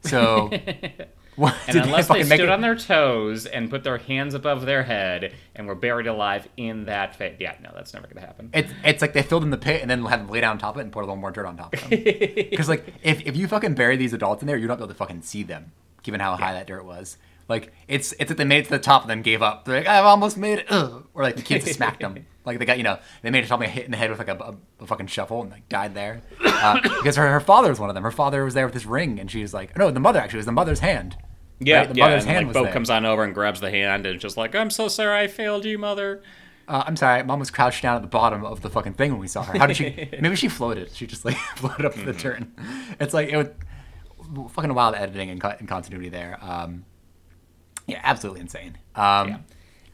So, what, And unless they make stood it- on their toes and put their hands above their head and were buried alive in that pit, yeah, no, that's never gonna happen. It's it's like they filled in the pit and then had them lay down on top of it and put a little more dirt on top of them. Because like if, if you fucking bury these adults in there, you're not able to fucking see them, given how high that dirt was. Like it's it's like they made it to the top and then gave up. They're like, I've almost made it. Ugh. Or like the kids smacked them. Like they got you know they made it to hit in the head with like a, a, a fucking shovel and like died there. Uh, because her, her father was one of them. Her father was there with his ring and she was like no the mother actually it was the mother's hand. yeah, right? The yeah. mother's And, hand like was Bo there. comes on over and grabs the hand and just like, I'm so sorry, I failed you, mother. Uh, I'm sorry, mom was crouched down at the bottom of the fucking thing when we saw her. How did she? maybe she floated. She just like floated up to the turn. It's like it was fucking wild editing and, and continuity there. Um, yeah, absolutely insane. Um, Yeah.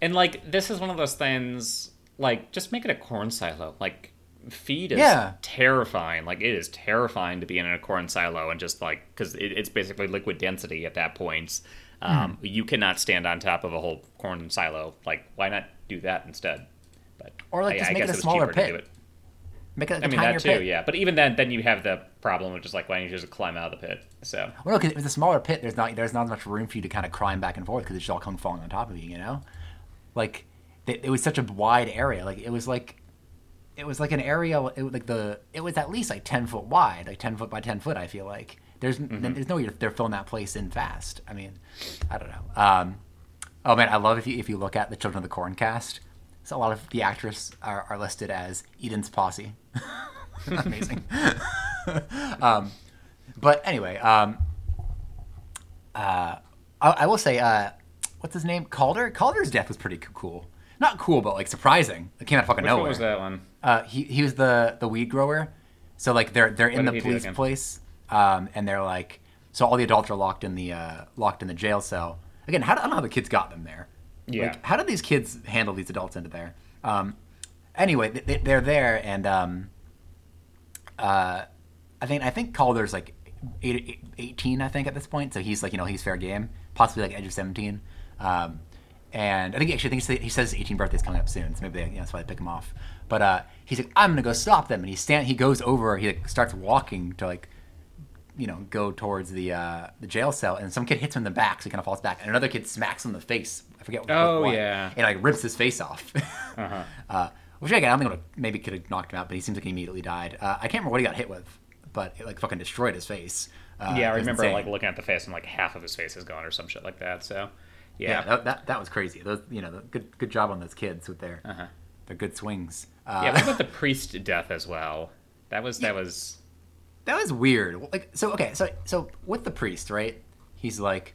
And like this is one of those things like just make it a corn silo. Like feed is Yeah. terrifying. Like it is terrifying to be in a corn silo and just like because it, it's basically liquid density at that point. Um, Hmm. You cannot stand on top of a whole corn silo. Like why not do that instead? But Or, like, I, just I make it a was smaller cheaper to pit. do it. Make it like I mean that too, pit. yeah. But even then, then you have the problem of just like why don't you just climb out of the pit? So Well, no, because if it's a smaller pit, there's not there's not much room for you to kind of climb back and forth because it's all come falling on top of you. You know, like it, it was such a wide area. Like it was like it was like an area it, was like the it was at least like 10 foot wide like 10 foot by 10 foot i feel like. There's there's no way they're filling that place in fast. I mean i don't know. Um oh man i love if you if you look at the children of the corn cast. So a lot of the actors are, are listed as eden's posse. Amazing. Um but anyway um uh I, I will say uh what's his name? Calder? Calder's death was pretty cool not cool but like surprising it came out of fucking which nowhere one was that one? uh, he he was the the weed grower. So like they're they're in What the did he do police place, um, and they're like so all the adults are locked in the uh, locked in the jail cell. Again, how do, I don't know how the kids got them there. Yeah. Like, how did these kids handle these adults into there? Um, anyway, they- they, they're there, and um, uh, I think I think Calder's like eight, eight- 18, I think at this point. So he's like you know he's fair game, possibly like edge of seventeen. Um, and I think actually I think he says his 18th birthday's coming up soon, so maybe they, you know, that's why they pick him off. But uh, he's like, I'm gonna go stop them, and he stand he goes over, he like starts walking to like you know go towards the uh, the jail cell, and some kid hits him in the back, so he kind of falls back, and another kid smacks him in the face. I forget. What, Oh, what, yeah. and like rips his face off. Uh-huh. uh, which again, I don't think would maybe could have knocked him out, but he seems like he immediately died. Uh, I can't remember what he got hit with, but it like fucking destroyed his face. Uh, yeah, I remember insane. like looking at the face and like half of his face is gone or some shit like that. So yeah, yeah, that, that, that was crazy. Those you know, the, good good job on those kids with their Uh-huh. their good swings. Uh, yeah. What about the priest death as well? That was that was that was weird. Like so, okay, so so with the priest, right? He's like,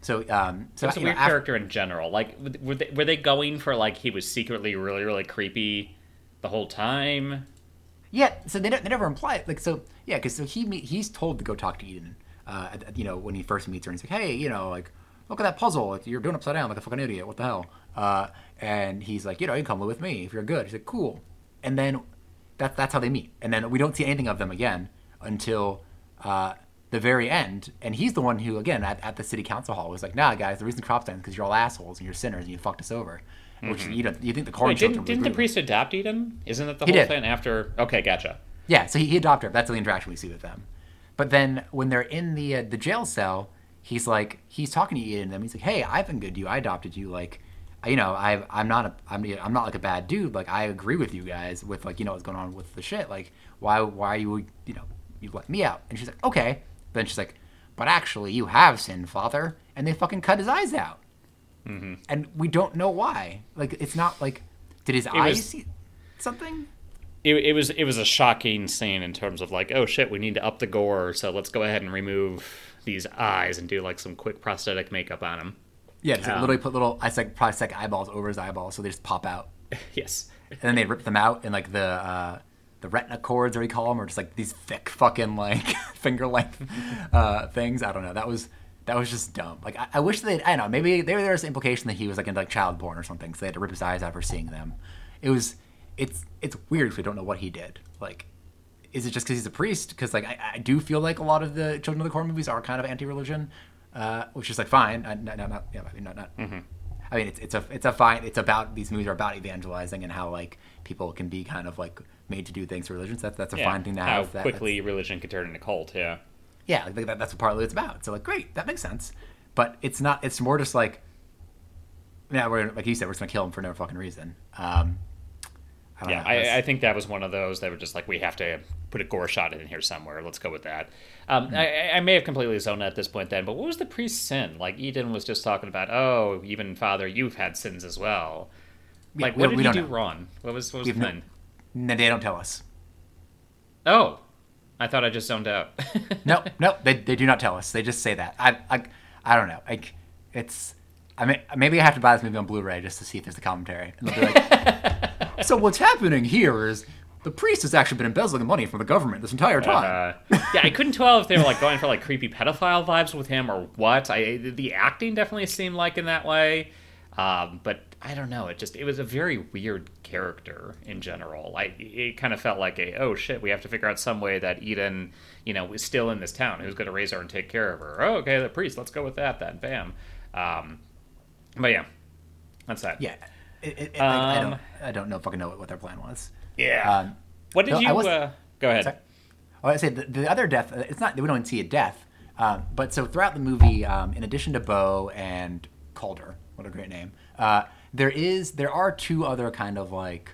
so um, so a know, weird af- character in general. Like, were they, were they going for like he was secretly really, really creepy the whole time? Yeah, so they, don't- they never imply it. Like, so yeah, because so he he's told to go talk to Eden. Uh, you know, when he first meets her, and he's like, hey, you know, like, look at that puzzle. You're doing upside down like a fucking idiot. What the hell? Uh, and he's like, you know, you can come live with me if you're good. He's like, cool. And then that's that's how they meet. And then we don't see anything of them again until uh, the very end. And he's the one who, again, at, at the city council hall was like, nah, guys, the reason down is because you're all assholes and you're sinners and you fucked us over. Which you don't, you think the corn Mm-hmm. Wait, didn't didn't the priest adopt Eden? Isn't that the He whole did. thing after? Okay, gotcha. Yeah, so he, he adopted her. That's the interaction we see with them. But then when they're in the uh, the jail cell, he's like he's talking to Eden and them. He's like, "Hey, I've been good to you. I adopted you. Like, you know, I I'm not a I'm I'm not like a bad dude. Like, I agree with you guys with like you know what's going on with the shit. Like, why why you you know you let me out?" And she's like, "Okay." Then she's like, "But actually, you have sinned, Father." And they fucking cut his eyes out. Mm-hmm. And we don't know why. Like, it's not like did his eyes was- see something? It, it was it was a shocking scene in terms of like, oh shit, we need to up the gore, so let's go ahead and remove these eyes and do like some quick prosthetic makeup on him. Yeah, just like, Um, literally put little I like like eyeballs over his eyeballs, so they just pop out, yes. and then they rip them out, and like the uh, the retina cords, or we call them, are just like these thick fucking like finger length uh, things. I don't know. That was that was just dumb. Like I, I wish they, I don't know, maybe there was an implication that he was like into like child porn or something, so they had to rip his eyes out for seeing them. It was it's it's weird if we don't know what he did. Like is it just because he's a priest? Because like I, I do feel like a lot of the Children of the Corn movies are kind of anti-religion, uh, which is like fine. I, not, not, not, yeah, I mean, not, not. I mean, it's it's a it's a fine. It's about these movies are about evangelizing and how like people can be kind of like made to do things for religions. That's that's a Yeah, fine thing to how have. That- quickly religion can turn into cult. Yeah. yeah, like that, that's what partly it's about. So like, great, that makes sense. But it's not. It's more just like, yeah, we're like you said, we're just gonna kill him for no fucking reason. Um, I Yeah, know. I, I think that was one of those that were just like we have to put a gore shot in here somewhere. Let's go with that. Um, Hmm. I, I may have completely zoned out at this point then, but what was the priest's sin? Like Eden was just talking about, oh, even Father, you've had sins as well. Yeah, Like, what did we he do know. wrong? What was what was We the have no- thing? No, they don't tell us. Oh, I thought I just zoned out. No, no, they, they do not tell us. They just say that. I I, I don't know. Like it's. I mean, maybe I have to buy this movie on Blu-ray just to see if there's a commentary. And they'll be like, so what's happening here is the priest has actually been embezzling money from the government this entire time. Uh, yeah, I couldn't tell if they were like going for like creepy pedophile vibes with him or what. I the acting definitely seemed like in that way, um, but I don't know. It just it was a very weird character in general. Like it kind of felt like a oh shit, we have to figure out some way that Eden, you know, is still in this town. Who's going to raise her and take care of her? Oh, okay, the priest. Let's go with that then. Bam. Um, but yeah, that's that. yeah, it, it, I, I Um, don't. I don't know if I can know what, what their plan was. yeah. Um, what did no, I you? was- uh, go ahead. Sorry. Well, I say the, the other death. uh, It's not. We don't see a death. Um, but so throughout the movie, um, in addition to Bo and Calder, what a great name. Uh, there is. There are two other kind of like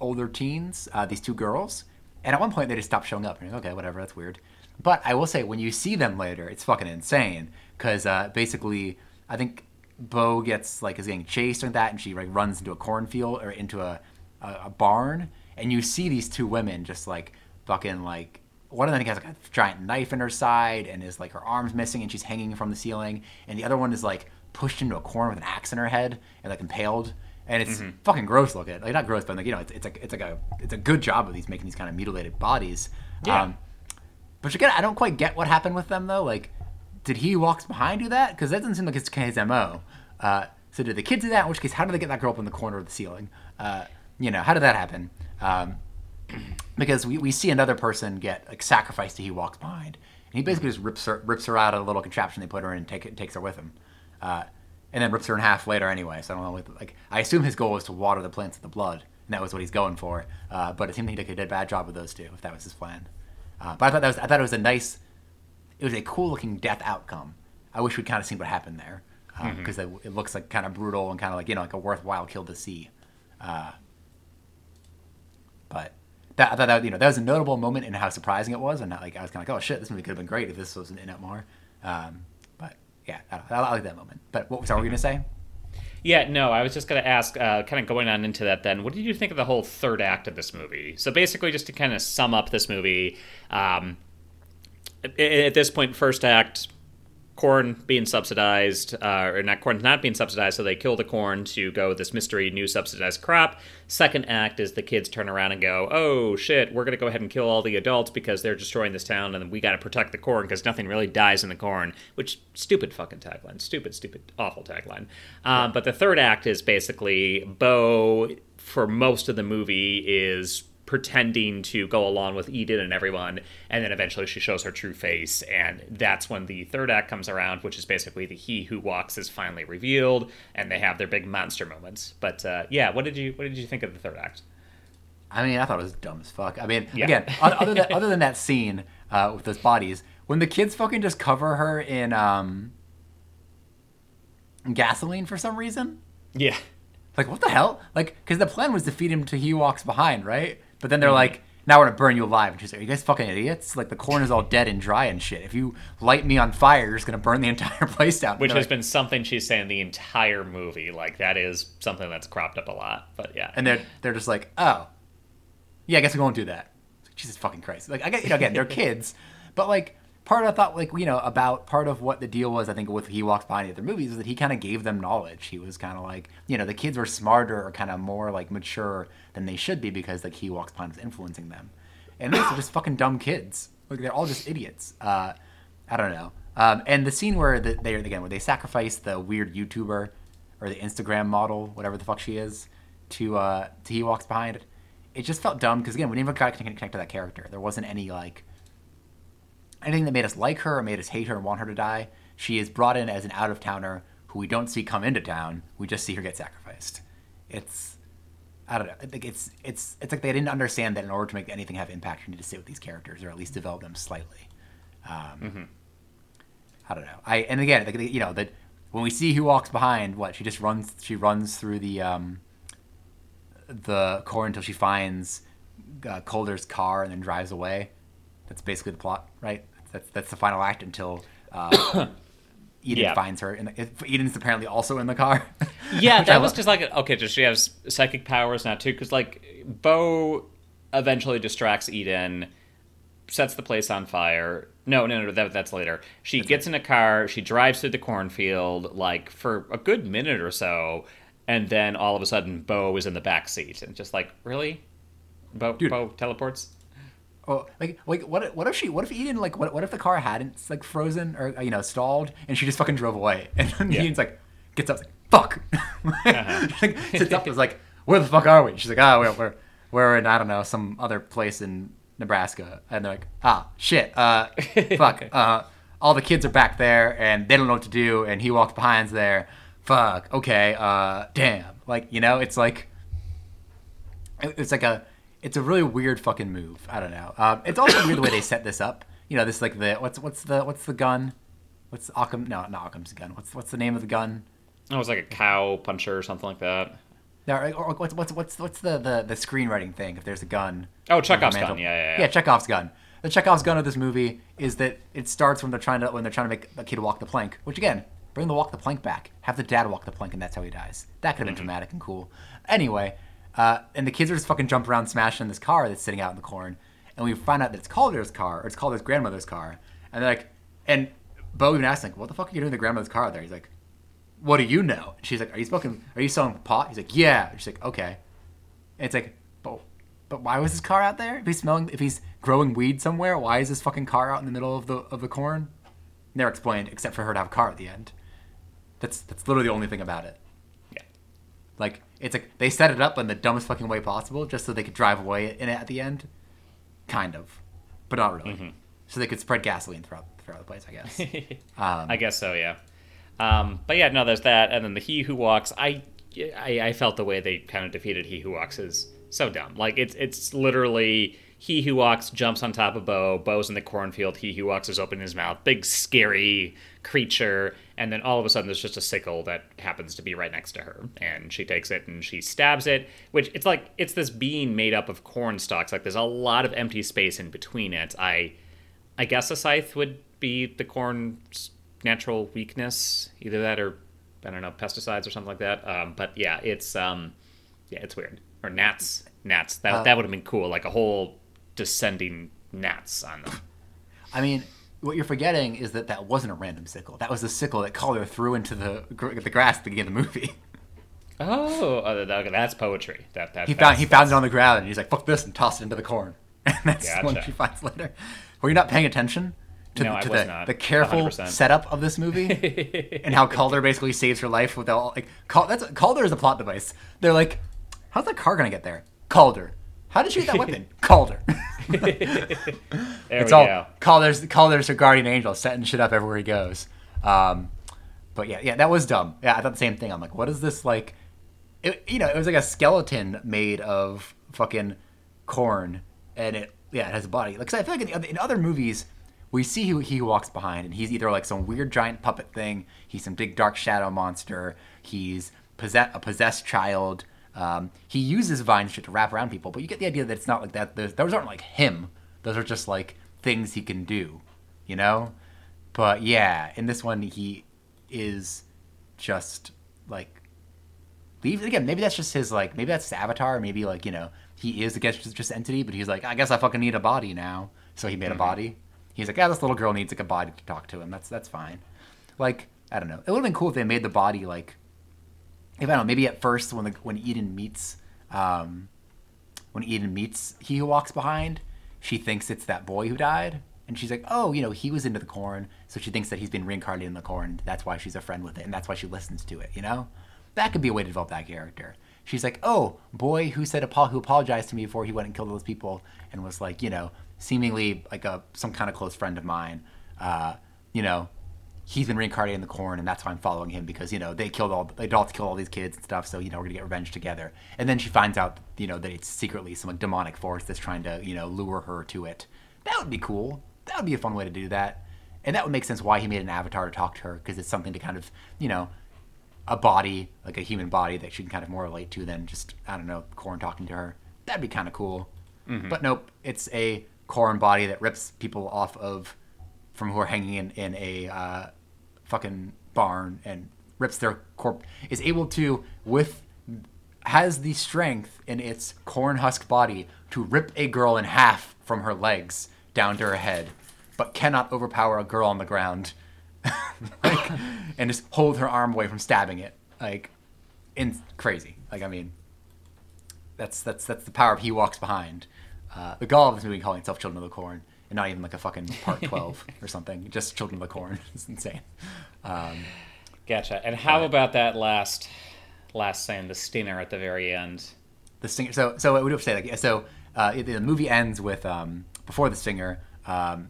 older teens. Uh, these two girls, and at one point they just stop showing up. And you're like, okay, whatever. That's weird. But I will say, when you see them later, it's fucking insane. Because uh, basically, I think Bo gets like is getting chased like that, and she like runs into a cornfield or into a, a, a barn, and you see these two women just like fucking like one of them has like a giant knife in her side and is like her arms missing and she's hanging from the ceiling, and the other one is like pushed into a corner with an axe in her head and like impaled. And it's fucking gross looking. Like not gross, but like you know, it's, it's like it's like a it's a good job of these making these kind of mutilated bodies. Yeah. Um, but again, I don't quite get what happened with them though. Like, did he walks behind do that? Because that doesn't seem like his, his mo. Uh, so did the kids do that? In which case, how did they get that girl up in the corner of the ceiling? Uh, you know, how did that happen? Um, because we, we see another person get like sacrificed to he walks behind, and he basically just rips her rips her out of the little contraption they put her in and take takes her with him, uh, and then rips her in half later anyway. So I don't know. What, like I assume his goal was to water the plants with the blood, and that was what he's going for. Uh, but it seemed like he did a bad job with those two, if that was his plan. Uh, but I thought that was I thought it was a nice, it was a cool looking death outcome. I wish we'd kind of seen what happened there because it, it looks like kind of brutal and kind of like you know like a worthwhile kill to see. Uh, but that, I thought that you know that was a notable moment in how surprising it was, and like I was kind of like, oh shit, this movie could have been great if this wasn't in it more. Um, but yeah, I, I, like that moment. But what was I you gonna say? Yeah, no, I was just going to ask, uh, kind of going on into that then, what did you think of the whole third act of this movie? So basically, just to kind of sum up this movie, um, at, this point, first act, corn being subsidized, uh, or not corn not being subsidized, so they kill the corn to go with this mystery new subsidized crop. Second act is the kids turn around and go, oh shit, we're gonna go ahead and kill all the adults because they're destroying this town, and we gotta protect the corn because nothing really dies in the corn. Which stupid fucking tagline, stupid, stupid, awful tagline. Um, but the third act is basically Bo for most of the movie is pretending to go along with Eden and everyone, and then eventually she shows her true face, and that's when the third act comes around, which is basically the he who walks is finally revealed, and they have their big monster moments. But uh, yeah, what did you what did you think of the third act? I mean, I thought it was dumb as fuck. I mean, Yeah. again, other than other than that scene uh, with those bodies, when the kids fucking just cover her in um, gasoline for some reason, Yeah, like what the hell? Like, because the plan was to feed him to he walks behind, right? But then they're Mm-hmm. like, now we're gonna burn you alive, and she's like, "Are you guys fucking idiots? Like the corn is all dead and dry and shit. If you light me on fire, you're just gonna burn the entire place down." which They're has like- been something she's saying the entire movie. Like that is something that's cropped up a lot. But yeah, and they're they're just like, oh, yeah, I guess we won't do that. It's like, Jesus fucking Christ! Like I get, you know, again, they're kids, but like part of I thought like you know about part of what the deal was. I think with he walks behind the other movies is that he kind of gave them knowledge. He was kind of like you know the kids were smarter or kind of more like mature than they should be because like he walks behind was influencing them, and these are just fucking dumb kids. Like they're all just idiots. Uh, I don't know. Um, and the scene where the, they again where they sacrifice the weird YouTuber or the Instagram model, whatever the fuck she is, to uh, to he walks behind. It just felt dumb because again we never got to connect to that character. There wasn't any like anything that made us like her or made us hate her and want her to die. She is brought in as an out of towner who we don't see come into town. We just see her get sacrificed. It's I don't know. I think it's it's it's like they didn't understand that in order to make anything have impact, you need to sit with these characters or at least develop them slightly. Um, I don't know. I and again, like, you know that when we see who walks behind, what she just runs. She runs through the um, the core until she finds uh, Calder's car and then drives away. That's basically the plot, right? That's that's the final act until uh, Eden Yeah. finds her. And Eden's apparently also in the car. Yeah, that was just like okay. Does she have psychic powers now too? Because like Bo eventually distracts Eden, sets the place on fire. No, no, no, that, that's later. She gets in a car. She drives through the cornfield like for a good minute or so, and then all of a sudden Bo is in the back seat and just like really, Bo, Dude. Bo teleports. Oh, like, like, what? if- What if she? What if Eden? Like, what? What if the car hadn't like frozen or you know stalled, and she just fucking drove away? And then Yeah. Eden's like, gets up, like, fuck. like, sits up, is like, where the fuck are we? She's like, ah, we're, we're we're in I don't know some other place in Nebraska, and they're like, ah, shit, uh, fuck, uh, all the kids are back there, and they don't know what to do, and he walks behind's there. Fuck. Okay. Uh, damn. Like, you know, it's like it's like a it's a really weird fucking move. I don't know. Um, it's also weird the way they set this up. You know, this like the what's what's the what's the gun? What's Occam? No, not Occam's gun. What's what's the name of the gun? Oh, it was like a cow puncher or something like that. No, or, what's what's what's what's the, the the screenwriting thing? If there's a gun. Oh, Chekhov's gun. Yeah, yeah, yeah. Yeah, Chekhov's gun. The Chekhov's gun of this movie is that it starts when they're trying to when they're trying to make a kid walk the plank. Which again, bring the walk the plank back. Have the dad walk the plank, and that's how he dies. That could have been dramatic and cool. Anyway, uh, and the kids are just fucking jumping around, smashing in this car that's sitting out in the corn, and we find out that it's Calder's car or it's Calder's grandmother's car, and they're like, and Bo even asks like, "What the fuck are you doing in the grandmother's car there?" He's like, "What do you know?" She's like, "Are you smoking? Are you selling pot?" He's like, "Yeah." She's like, "Okay." And it's like, but, but why was his car out there? If he's smelling, if he's growing weed somewhere, why is this fucking car out in the middle of the of the corn? Never explained, except for her to have a car at the end. That's that's literally the only thing about it. Yeah. Like it's like they set it up in the dumbest fucking way possible, just so they could drive away in it at the end. Kind of, but not really. So they could spread gasoline throughout throughout the place, I guess. Um, I guess so, yeah. Um, but yeah, no, there's that, and then the He Who Walks. I, I, I felt the way they kind of defeated He Who Walks is so dumb. Like it's it's literally He Who Walks jumps on top of Bo. Bo's in the cornfield. He Who Walks is opening his mouth. Big scary creature, and then all of a sudden there's just a sickle that happens to be right next to her, and she takes it and she stabs it. Which it's like it's this being made up of corn stalks. Like there's a lot of empty space in between it. I. I guess a scythe would be the corn's natural weakness, either that or I don't know pesticides or something like that. Um, but yeah, it's um, yeah, it's weird. Or gnats, gnats. That that would have been cool, like a whole descending gnats on them. I mean, what you're forgetting is that that wasn't a random sickle. That was the sickle that Calder threw into the gr- the grass at the beginning of the movie. Oh, uh, that's poetry. That that He found he found it on the ground and he's like, "Fuck this!" and tossed it into the corn. And that's the one Gotcha. she finds later. Were you not paying attention to, No, the, to the, the careful 100%. setup of this movie and how Calder basically saves her life with all like Cal- that's Calder is a plot device. They're like, "How's that car gonna get there?" Calder. How did she get that weapon? Calder. It's all go. Calder's Calder's her guardian angel, setting shit up everywhere he goes. Um, but yeah, yeah, that was dumb. Yeah, I thought the same thing. I'm like, what is this like? It, you know, it was like a skeleton made of fucking corn, and it yeah, it has a body. Like, I feel like in, the other, in other movies, we see who he walks behind, and he's either like some weird giant puppet thing, he's some big dark shadow monster, he's possess a possessed child. Um, he uses vine shit to wrap around people, but you get the idea that it's not like that. Those, those aren't like him. Those are just like things he can do, you know. But yeah, in this one, he is just like leave again. Maybe that's just his like. Maybe that's his avatar. Maybe like you know he is against just, just entity, but he's like, I guess I fucking need a body now. So he made a body. He's like, yeah, this little girl needs like a body to talk to him. That's that's fine. Like I don't know. It would have been cool if they made the body like. If I don't know, maybe at first when the when Eden meets, um, when Eden meets he who walks behind, she thinks it's that boy who died, and she's like, oh, you know, he was into the corn, so she thinks that he's been reincarnated in the corn. That's why she's a friend with it, and that's why she listens to it. You know, that could be a way to develop that character. She's like, oh, boy who said apo- who apologized to me before he went and killed those people, and was like, you know, seemingly like a some kind of close friend of mine. Uh, you know, he's been reincarnated in the corn, and that's why I'm following him because you know they killed all they all killed all these kids and stuff. So you know we're gonna get revenge together. And then she finds out you know that it's secretly some like, demonic force that's trying to you know lure her to it. That would be cool. That would be a fun way to do that. And that would make sense why he made an avatar to talk to her because it's something to kind of you know a body like a human body that she can kind of more relate to than just I don't know corn talking to her. That'd be kind of cool. Mm-hmm. But nope, it's a corn body that rips people off of from who are hanging in in a uh, fucking barn and rips their corp is able to with has the strength in its corn husk body to rip a girl in half from her legs down to her head, but cannot overpower a girl on the ground. like, and just hold her arm away from stabbing it. Like, in crazy. Like, I mean, that's that's that's the power of He Walks Behind. Uh, the gall of this movie calling itself Children of the Corn, not even like a fucking part twelve or something. Just Children of the Corn. It's insane. Um, Gotcha. And how about that last last scene, the stinger at the very end? the stinger. So so what would you say? Like so, uh, it- the movie ends with um, before the stinger. Um,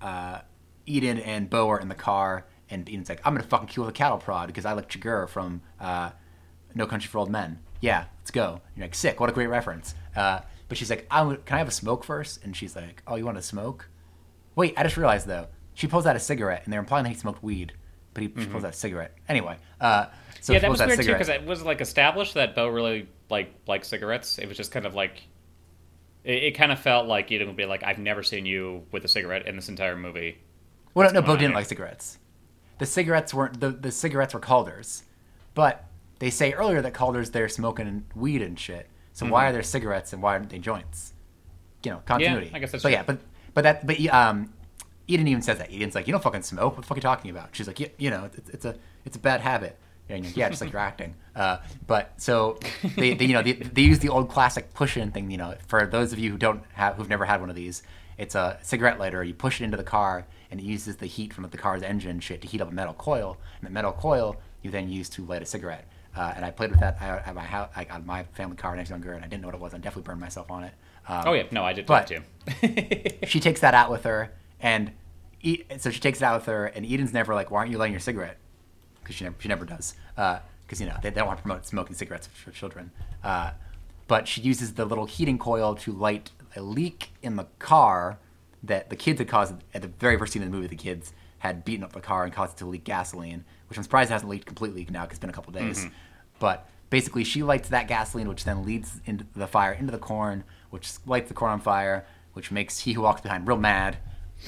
uh, Eden and Bo are in the car, and Eden's like, "I'm gonna fucking kill the cattle prod because I like Chigurh from uh, No Country for Old Men." Yeah, let's go. You're like, sick. What a great reference. Uh, but she's like, I "Can I have a smoke first? And she's like, "Oh, you want to smoke?" Wait, I just realized though, she pulls out a cigarette, and they're implying that he smoked weed, but he she pulls out a cigarette anyway. Uh, so yeah, that was weird too because it was like established that Bo really like liked cigarettes. It was just kind of like it, it kind of felt like Eden would be like, "I've never seen you with a cigarette in this entire movie." Well, no, no, Bo didn't here? like cigarettes. The cigarettes weren't the, the cigarettes were Calder's, but they say earlier that Calder's there smoking weed and shit. So why are there cigarettes and why aren't they joints? You know, continuity. Yeah, I guess that's But true. yeah, but but that but um, Eden even says that. Eden's like, you don't fucking smoke. What the fuck are you talking about? She's like, yeah, you know, it's, it's a it's a bad habit. And like, yeah, just like you're acting. Uh, but so they, they you know they, they use the old classic push-in thing. You know, for those of you who don't have who've never had one of these, it's a cigarette lighter. You push it into the car, and it uses the heat from the car's engine shit to heat up a metal coil. And the metal coil you then use to light a cigarette. Uh, and I played with that at my house, like on my family car when I was younger, and I didn't know what it was. I definitely burned myself on it. Um, Oh yeah, no, I did that too. she takes that out with her, and e- so she takes it out with her, and Eden's never like, "Why aren't you lighting your cigarette?" Because she never, she never does. Because you know they, they don't want to promote smoking cigarettes for children. Uh, but she uses the little heating coil to light a leak in the car that the kids had caused at the very first scene of the movie. The kids had beaten up the car and caused it to leak gasoline, which I'm surprised hasn't leaked completely now because it's been a couple days. But basically, she lights that gasoline, which then leads into the fire into the corn, which lights the corn on fire, which makes he who walks behind real mad.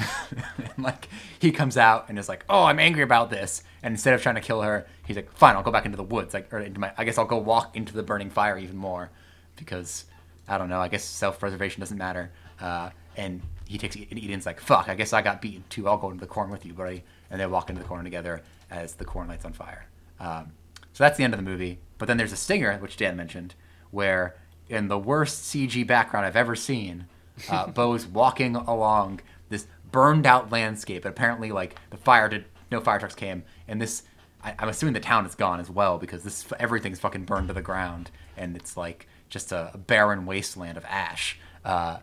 and like he comes out and is like, "Oh, I'm angry about this." And instead of trying to kill her, he's like, "Fine, I'll go back into the woods. Like, or into my, I guess I'll go walk into the burning fire even more, because I don't know. I guess self-preservation doesn't matter." Uh, and he takes and Eden's like, "Fuck, I guess I got beaten too. I'll go into the corn with you, buddy." And they walk into the corn together as the corn lights on fire. Um, so that's the end of the movie. But then there's a stinger, which Dan mentioned, where in the worst CG background I've ever seen, uh, Bo's walking along this burned out landscape. And apparently, like the fire did, no fire trucks came, and this. I, I'm assuming the town is gone as well because this everything's fucking burned to the ground, and it's like just a, a barren wasteland of ash. Uh,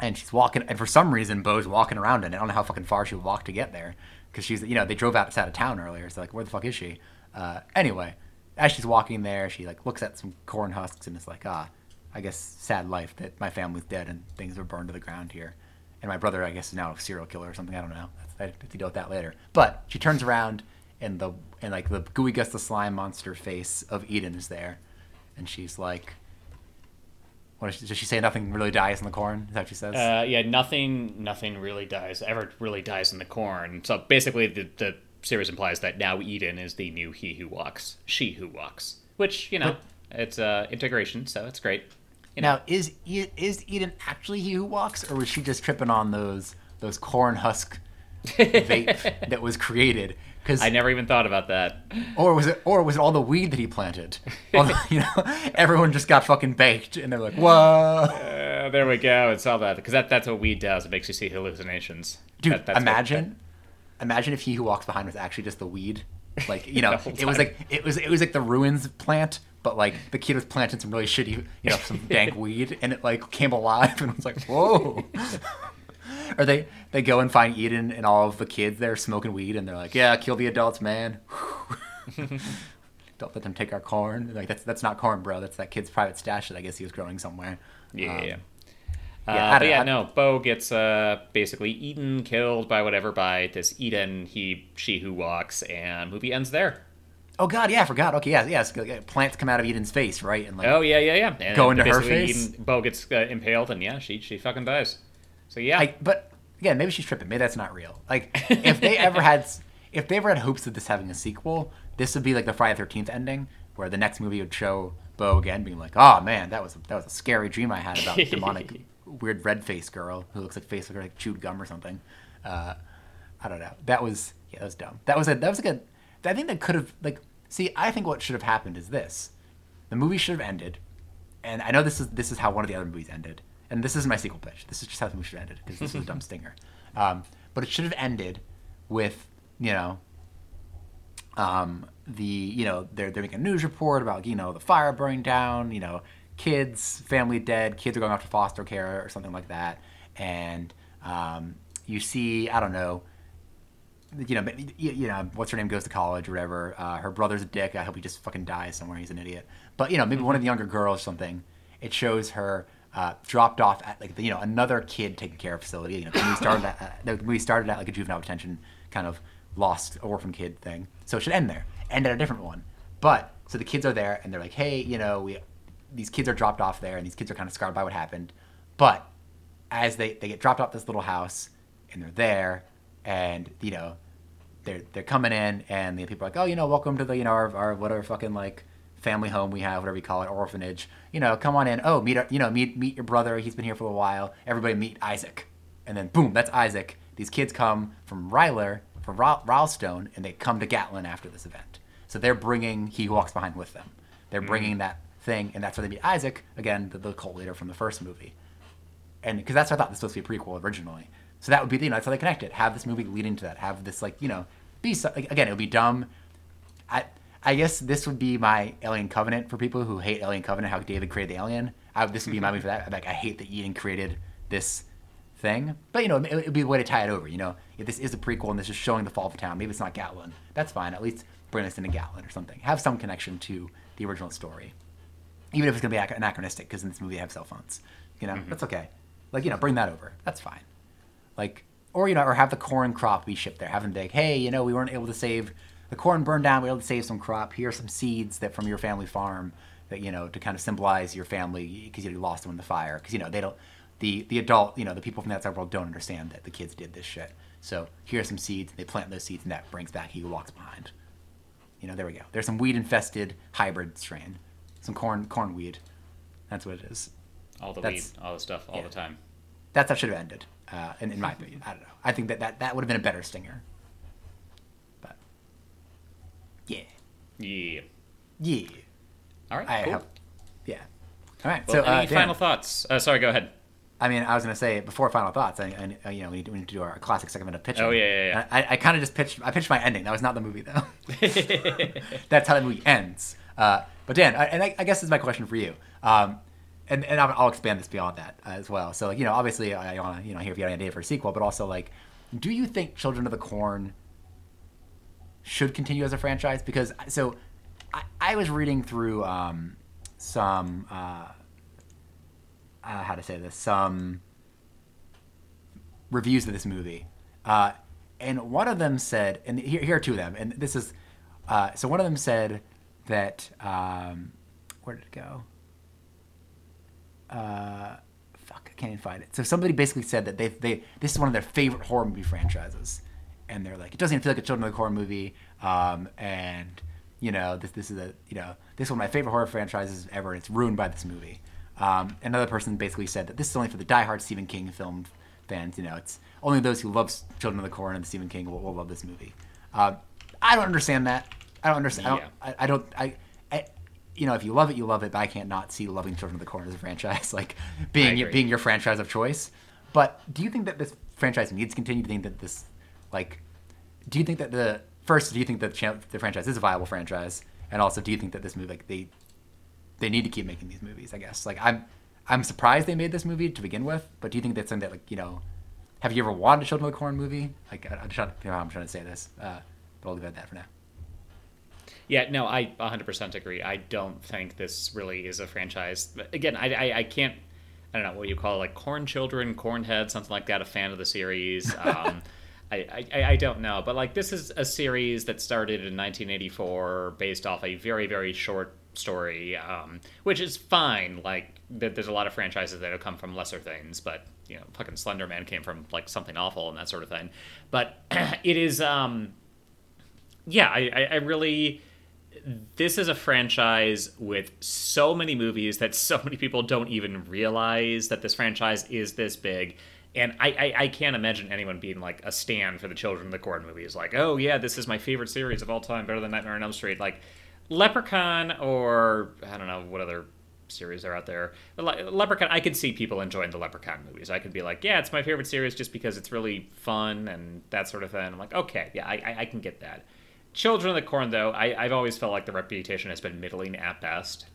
and she's walking, and for some reason, Bo's walking around in it. I don't know how fucking far she would walk to get there, because she's, you know, they drove outside of town earlier, so like, where the fuck is she? Uh, anyway, as she's walking there, she like looks at some corn husks and is like, ah, I guess sad life that my family's dead and things are burned to the ground here, and my brother, I guess, is now a serial killer or something. I don't know. I have to deal with that later. But she turns around, and the and like the gooey Gus the slime monster face of Eden is there, and she's like. What she, does she say? Nothing really dies in the corn. Is that what she says? Uh, yeah, nothing, nothing really dies ever really dies in the corn. So basically, the the series implies that now Eden is the new he who walks, she who walks, which you know it's uh, integration, so it's great. You know, Now, is is Eden actually he who walks, or was she just tripping on those those corn husk vape that was created? Because I never even thought about that. or was it or was it all the weed that he planted? The- you know, everyone just got fucking baked, and they're like, "Whoa, Uh, there we go. It's all that because that that's what weed does. It makes you see hallucinations. dude!" That- that's what- imagine, imagine if he who walks behind was actually just the weed. Like you know, it was like it was it was like the ruins plant, but like the kid was planting some really shitty, you know, some dank weed, and it like came alive and it was like, "Whoa." Or they they go and find Eden and all of the kids there smoking weed, and they're like, "Yeah, kill the adults, man." Don't let them take our corn. Like that's that's not corn, bro. That's that kid's private stash that I guess he was growing somewhere. Yeah, Um, yeah. yeah, Uh, don't- yeah, no. Bo gets uh, basically eaten, killed by whatever by this Eden, he, she who walks, and movie ends there. Oh God, yeah, I forgot. Okay, yeah, yes. Plants come out of Eden's face, right? And like, Oh yeah, yeah, yeah. And Go into her face? Eden, Bo gets uh, impaled, and yeah, she she fucking dies. So yeah, I, but again, maybe she's tripping. Maybe that's not real. Like, if they ever had, if they ever had hopes of this having a sequel, this would be like the Friday Thirteenth ending, where the next movie would show Bo again being like, "Oh man, that was that was a scary dream I had about the demonic, weird red face girl who looks like face like chewed gum or something." Uh, I don't know. That was yeah, that was dumb. That was a that was like a. I think that could have like. See, I think what should have happened is this: the movie should have ended, and I know this is this is how one of the other movies ended, and this is my sequel pitch. This is just how the movie should have ended because this is a dumb stinger. Um, but it should have ended with you know, um, the you know they're they're making a news report about you know the fire burning down, you know, kids, family dead, kids are going off to foster care or something like that, and um, you see I don't know you know, you, you know, what's her name goes to college or whatever. Uh, her brother's a dick. I hope he just fucking dies somewhere. He's an idiot. But you know, maybe one of the younger girls or something. It shows her uh, dropped off at like you know another kid taking care of facility. You know, the movie started at uh, the movie started at like a juvenile detention kind of lost orphan kid thing. So it should end there. End at a different one. But so the kids are there and they're like, hey, you know, we these kids are dropped off there and these kids are kind of scarred by what happened. But as they, they get dropped off this little house and they're there and you know they're they're coming in and the people are like oh you know welcome to the you know our, our whatever fucking like family home we have whatever you call it orphanage. You know come on in. Oh meet our, you know meet meet your brother. He's been here for a while. Everybody meet Isaac. And then boom that's Isaac. These kids come from Ryler from Rylstone and they come to Gatlin after this event. So they're bringing he who walks behind with them. They're mm-hmm. bringing that thing and that's where they meet Isaac again the, the cult leader from the first movie. And because that's what I thought this was supposed to be a prequel originally. So that would be you know that's how they connect it. Have this movie lead into that. Have this like you know be so, like, again it would be dumb. I I guess this would be my Alien Covenant for people who hate Alien Covenant. How David created the alien. I, this would be my movie for that. Like I hate that Eden created this thing, but you know it would be a way to tie it over. You know if this is a prequel and this is showing the fall of the town, maybe it's not Gatlin. That's fine. At least bring us into Gatlin or something. Have some connection to the original story even if it's gonna be anachronistic because in this movie they have cell phones you know mm-hmm. that's okay like you know bring that over that's fine like or you know or have the corn crop be shipped there have them be like hey you know we weren't able to save the corn burned down we were able to save some crop here are some seeds that from your family farm that you know to kind of symbolize your family because you lost them in the fire because you know they don't the the adult you know the people from the outside world don't understand that the kids did this shit so here are some seeds they plant those seeds and that brings back he who walks behind you know, there we go. There's some weed infested hybrid strain, some corn corn weed. That's what it is. all the that's- weed, all the stuff, all yeah. the time. That's how should have ended. Uh, in, in my opinion, I don't know. I think that that, that would have been a better stinger. But yeah, Yeah. yeah, All right. I cool. have, yeah. All right. Well, so uh, any Dan, final thoughts? Uh, sorry, go ahead. I mean, I was gonna say before final thoughts. I, I you know, we need, to, we need to do our classic segment of pitching. Oh, yeah, yeah, yeah. I, I kind of just pitched. I pitched my ending. That was not the movie though. That's how the movie ends. Uh, but Dan, I, and I, I guess this is my question for you. Um, and and I'll, I'll expand this beyond that uh, as well. So like, you know, obviously I want to you know hear if you have an idea for a sequel, but also like, do you think Children of the Corn should continue as a franchise? Because so I, I was reading through um, some uh, uh, how to say this some reviews of this movie, uh, and one of them said, and here, here are two of them, and this is uh, so one of them said that um, where did it go? Uh, fuck, I can't even find it. So somebody basically said that they they this is one of their favorite horror movie franchises, and they're like, it doesn't even feel like a Children of the Corn movie, um, and you know this this is a you know this is one of my favorite horror franchises ever, and it's ruined by this movie. Um, another person basically said that this is only for the diehard Stephen King film fans. You know, it's only those who love Children of the Corn and Stephen King will, will love this movie. Um, I don't understand that. I don't understand. I, don't, I, I don't. I, I, you know, if you love it, you love it. But I can't not see loving Children of the Corn as a franchise, like being your, being your franchise of choice. But do you think that this franchise needs to continue? Do you think that this, like, do you think that the first? Do you think that the, franchise is a viable franchise? And also, do you think that this movie, like, they they need to keep making these movies? I guess. Like, I'm I'm surprised they made this movie to begin with. But do you think that's something that, like, you know, have you ever wanted a Children of the Corn movie? Like, I, I'm trying, you know, I'm trying to say this, uh, but I'll leave it at that for now. Yeah, no, I 100% agree. I don't think this really is a franchise. Again, I, I, I can't, I don't know what you call it, like Corn Children, Cornhead, something like that, a fan of the series. Um, I, I, I don't know. But like, this is a series that started in 1984 based off a very, very short story, um, which is fine. Like, there's a lot of franchises that have come from lesser things, but, you know, fucking Slender Man came from like something awful and that sort of thing. But it is, um, yeah, I, I, I really this is a franchise with so many movies that so many people don't even realize that this franchise is this big. And I, I, I, can't imagine anyone being like a stand for the Children of the Corn movies. Like, oh yeah, this is my favorite series of all time, better than Nightmare on Elm Street. Like, Leprechaun or I don't know what other series are out there. Le- Leprechaun, I could see people enjoying the Leprechaun movies. I could be like, yeah, it's my favorite series just because it's really fun and that sort of thing. I'm like, okay, yeah, I, I, I can get that. Children of the Corn, though, I, have always felt like the reputation has been middling at best.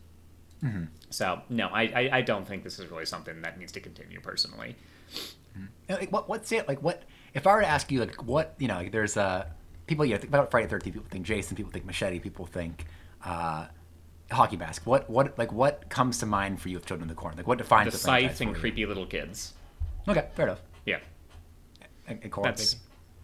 Mm-hmm. So no, I, I, I don't think this is really something that needs to continue personally. Mm-hmm. Like, what what's it like? What if I were to ask you like what you know? Like, there's uh people you know think about Friday the Thirteenth. People think Jason. People think Machete. People think uh, hockey mask. What what like what comes to mind for you with Children of the Corn? Like what defines the, the scythe and creepy little kids? Okay, fair enough. Yeah, and, and Corn, that's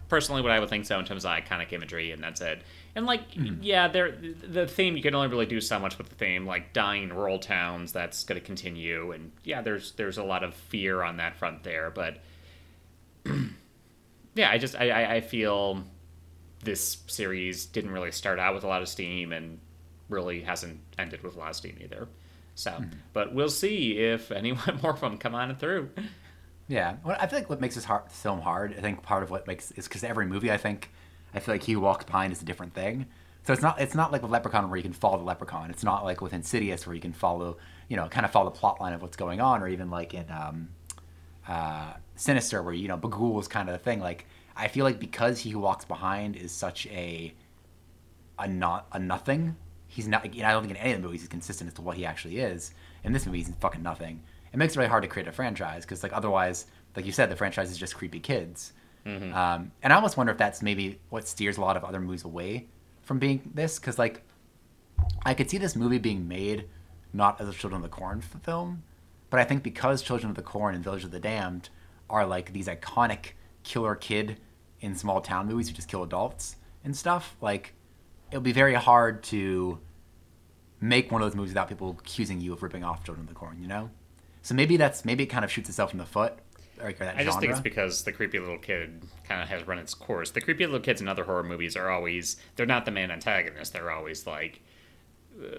personally what I would think so in terms of iconic imagery, and that's it. And like, mm-hmm. yeah, there the theme you can only really do so much with the theme, like dying rural towns. That's going to continue, and yeah, there's there's a lot of fear on that front there, but yeah, I just I I feel this series didn't really start out with a lot of steam and really hasn't ended with a lot of steam either. So, mm-hmm. but we'll see if any more of them come on and through. Yeah, well, I feel like what makes this hard, film hard, I think part of what makes is because every movie, I think, I feel like he walks behind is a different thing. So it's not it's not like with Leprechaun where you can follow the Leprechaun. It's not like with Insidious where you can follow you know kind of follow the plot line of what's going on, or even like in um, uh, Sinister where you know Bughuul is kind of the thing. Like I feel like because he who walks behind is such a a not a nothing. He's not. You know, I don't think in any of the movies he's consistent as to what he actually is. In this movie, he's fucking nothing it makes it really hard to create a franchise because like otherwise, like you said, the franchise is just creepy kids. Mm-hmm. Um, and I almost wonder if that's maybe what steers a lot of other movies away from being this because like I could see this movie being made not as a Children of the Corn film, but I think because Children of the Corn and Village of the Damned are like these iconic killer kid in small town movies who just kill adults and stuff, like it'll be very hard to make one of those movies without people accusing you of ripping off Children of the Corn, you know? So maybe that's maybe it kind of shoots itself in the foot. Like I just think it's because the creepy little kid kind of has run its course. The creepy little kids in other horror movies are always they're not the main antagonist. They're always like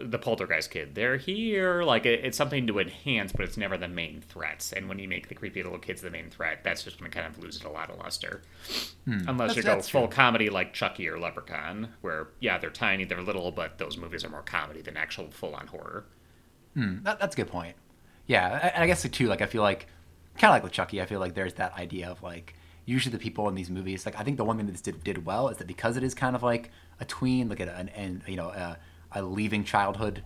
the poltergeist kid. They're here, like it's something to enhance, but it's never the main threats. And when you make the creepy little kids the main threat, that's just going to kind of lose it a lot of luster. Hmm. Unless that's, you go full true. comedy like Chucky or Leprechaun, where yeah, they're tiny, they're little, but those movies are more comedy than actual full on horror. Hmm. That, that's a good point. Yeah, and I guess too, like I feel like kind of like with Chucky, I feel like there's that idea of like usually the people in these movies, like I think the one thing that this did, did well is that because it is kind of like a tween, like at an, an you know a, a leaving childhood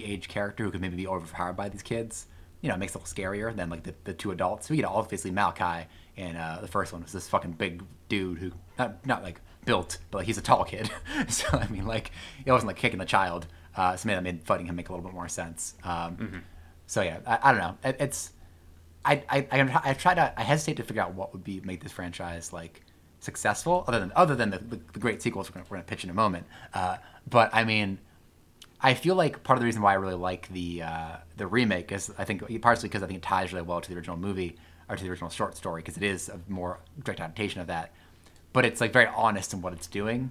age character who could maybe be overpowered by these kids. You know, it makes it a little scarier than like the, the two adults. So you know, obviously Malachi in uh, the first one was this fucking big dude who not not like built, but like he's a tall kid. so I mean, like it wasn't like kicking the child. Uh, so maybe that made fighting him make a little bit more sense. Um, mm-hmm so yeah, I, I don't know. It, it's I I I, I try to I hesitate to figure out what would be make this franchise like successful other than other than the, the, the great sequels we're we're gonna pitch in a moment. Uh, but I mean, I feel like part of the reason why I really like the uh, the remake is I think partially because I think it ties really well to the original movie or to the original short story because it is a more direct adaptation of that. But it's like very honest in what it's doing,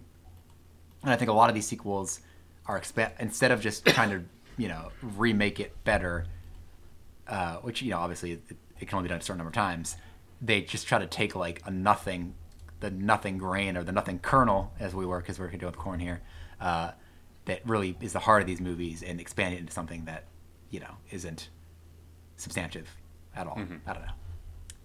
and I think a lot of these sequels are instead of just trying to you know remake it better uh, which you know obviously it, it, can only be done a certain number of times. They just try to take like a nothing, the nothing grain or the nothing kernel, as we were, because we're doing corn here, uh, that really is the heart of these movies, and expand it into something that you know isn't substantive at all. Mm-hmm. I don't know.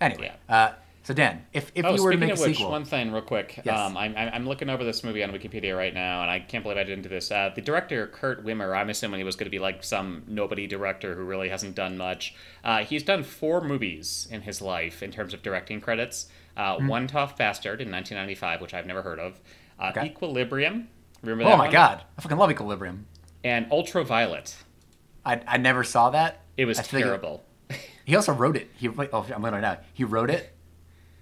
Anyway, yeah. uh, So Dan, if, if Oh, you were to make a which, sequel, one thing real quick. Yes. Um, I'm, I'm I'm looking over this movie on Wikipedia right now, and I can't believe I didn't do this. Uh, the director Kurt Wimmer, I'm assuming he was going to be like some nobody director who really hasn't done much. Uh, he's done four movies in his life in terms of directing credits. Uh, Hmm. One Tough Bastard in 1995, which I've never heard of. Uh, Okay. Equilibrium. Remember oh my one? god, I fucking love Equilibrium. And Ultraviolet. I, I never saw that. It was I terrible. He also wrote it. He oh I'm learning now. He wrote it.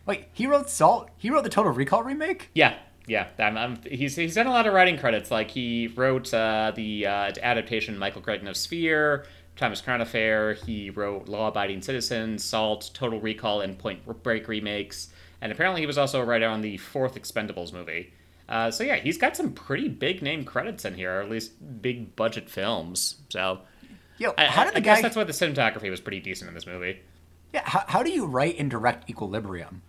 Wait, he wrote Salt. He wrote the Total Recall remake. Yeah, yeah. I'm, I'm, he's he's done a lot of writing credits. Like he wrote uh, the uh, adaptation Michael Crichton of Sphere, Thomas Crown Affair. He wrote Law Abiding Citizen, Salt, Total Recall, and Point Break remakes. And apparently he was also a writer on the fourth Expendables movie. Uh, so yeah, he's got some pretty big name credits in here, or at least big budget films. So Yo, I, how I- did I the guess guy? that's why the cinematography was pretty decent in this movie. Yeah, how, how do you write and direct Equilibrium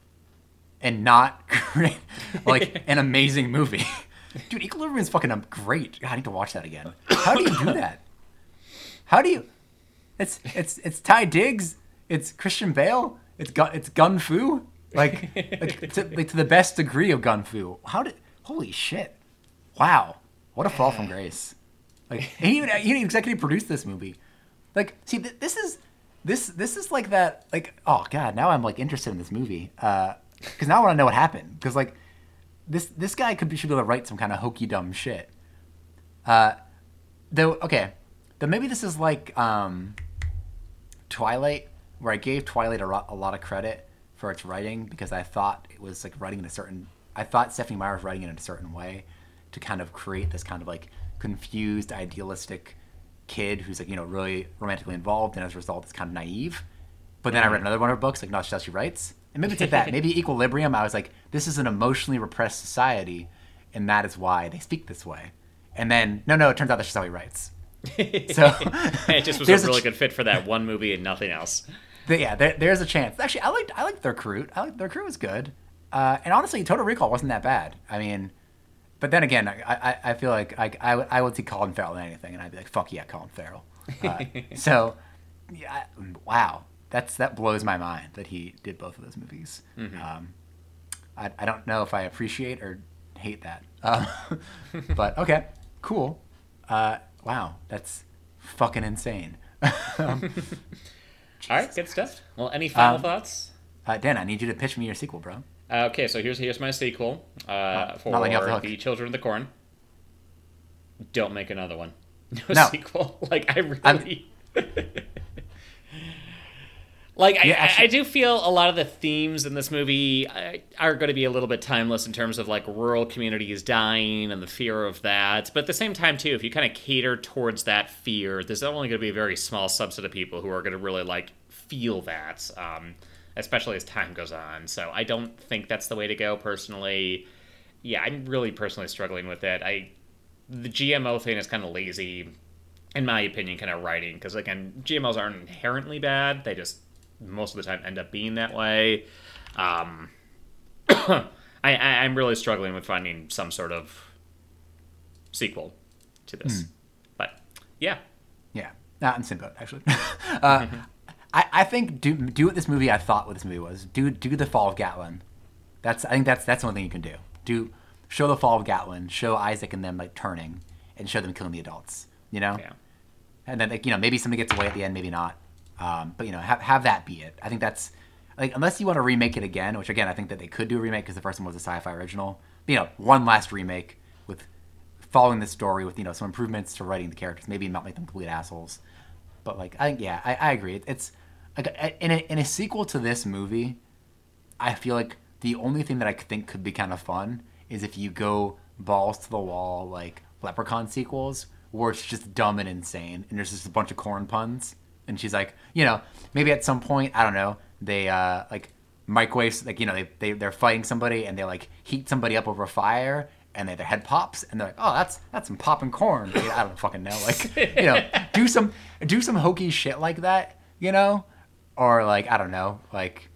and not create like an amazing movie? Dude, Equilibrium is fucking great. God, I need to watch that again. How do you do that? How do you? It's it's it's Taye Diggs. It's Christian Bale. It's gun it's Gun Fu. Like like to, like to the best degree of Gun Fu. How did? Holy shit! Wow, what a fall from grace. Like he even he executive produced this movie. Like, see, th- this is this this is like that. Like, oh god, now I'm like interested in this movie uh, because now I want to know what happened. Because like this this guy could be should be able to write some kind of hokey dumb shit. Uh, though okay, though maybe this is like um, Twilight, where I gave Twilight a, ro- a lot of credit for its writing because I thought it was like writing in a certain. I thought Stephenie Meyer was writing it in a certain way to kind of create this kind of like confused, idealistic kid who's like you know really romantically involved and as a result is kind of naive. But then I read another one of her books, like Not Just How She Writes, and maybe it's like that. maybe Equilibrium. I was like, this is an emotionally repressed society, and that is why they speak this way. And then no, no, it turns out that's just how he writes. So it just was a really ch- good fit for that one movie and nothing else. Yeah, there, there's a chance. Actually, I liked I liked their crew. I liked their crew was good, uh, and honestly, Total Recall wasn't that bad. I mean, but then again, I, I, I feel like I, I, would- I would see Colin Farrell in anything, and I'd be like, fuck yeah, Colin Farrell. Uh, so, yeah, I- wow, that's that blows my mind that he did both of those movies. Um, I, I don't know if I appreciate or hate that, uh, but okay, cool. Uh, wow, that's fucking insane. Um, All right, good stuff. Well, any final Um, thoughts? Uh, Dan, I need you to pitch me your sequel, bro. Uh, okay, so here's here's my sequel uh, for not letting the the Children of the Corn. Don't make another one. No, No. sequel. Like I really. Like I, Yeah, I- actually- I do feel a lot of the themes in this movie uh, are going to be a little bit timeless in terms of like rural communities dying and the fear of that. But at the same time, too, if you kind of cater towards that fear, there's only going to be a very small subset of people who are going to really like feel that. Um, especially as time goes on. So I don't think that's the way to go personally. Yeah, I'm really personally struggling with it. I the GMO thing is kind of lazy, in my opinion, kind of writing because again, GMOs aren't inherently bad. They just most of the time end up being that way. Um, I, I I'm really struggling with finding some sort of sequel to this, but yeah, Yeah, not in same actually. uh, I, I think do do what this movie I thought what this movie was. Do do the Fall of Gatlin. That's I think that's that's the only thing you can do. Do show the Fall of Gatlin. Show Isaac and them like turning, and show them killing the adults. You know, yeah. and then like you know maybe somebody gets away at the end, maybe not. Um, but you know have have that be it. I think that's like unless you want to remake it again, which again I think that they could do a remake because the first one was a Syfy original. But, you know, one last remake with following the story with you know some improvements to writing the characters. Maybe not make them complete assholes. But like I think yeah, I, I agree. It's like in a, in a sequel to this movie, I feel like the only thing that I think could be kind of fun is if you go balls to the wall like Leprechaun sequels, where it's just dumb and insane, and there's just a bunch of corn puns, and she's like, you know, maybe at some point I don't know, they uh like microwaves like you know they, they they're fighting somebody and they like heat somebody up over a fire and they, their head pops and they're like oh that's that's some popping corn. I don't fucking know. Like you know do some do some hokey shit like that you know? Or like i don't know like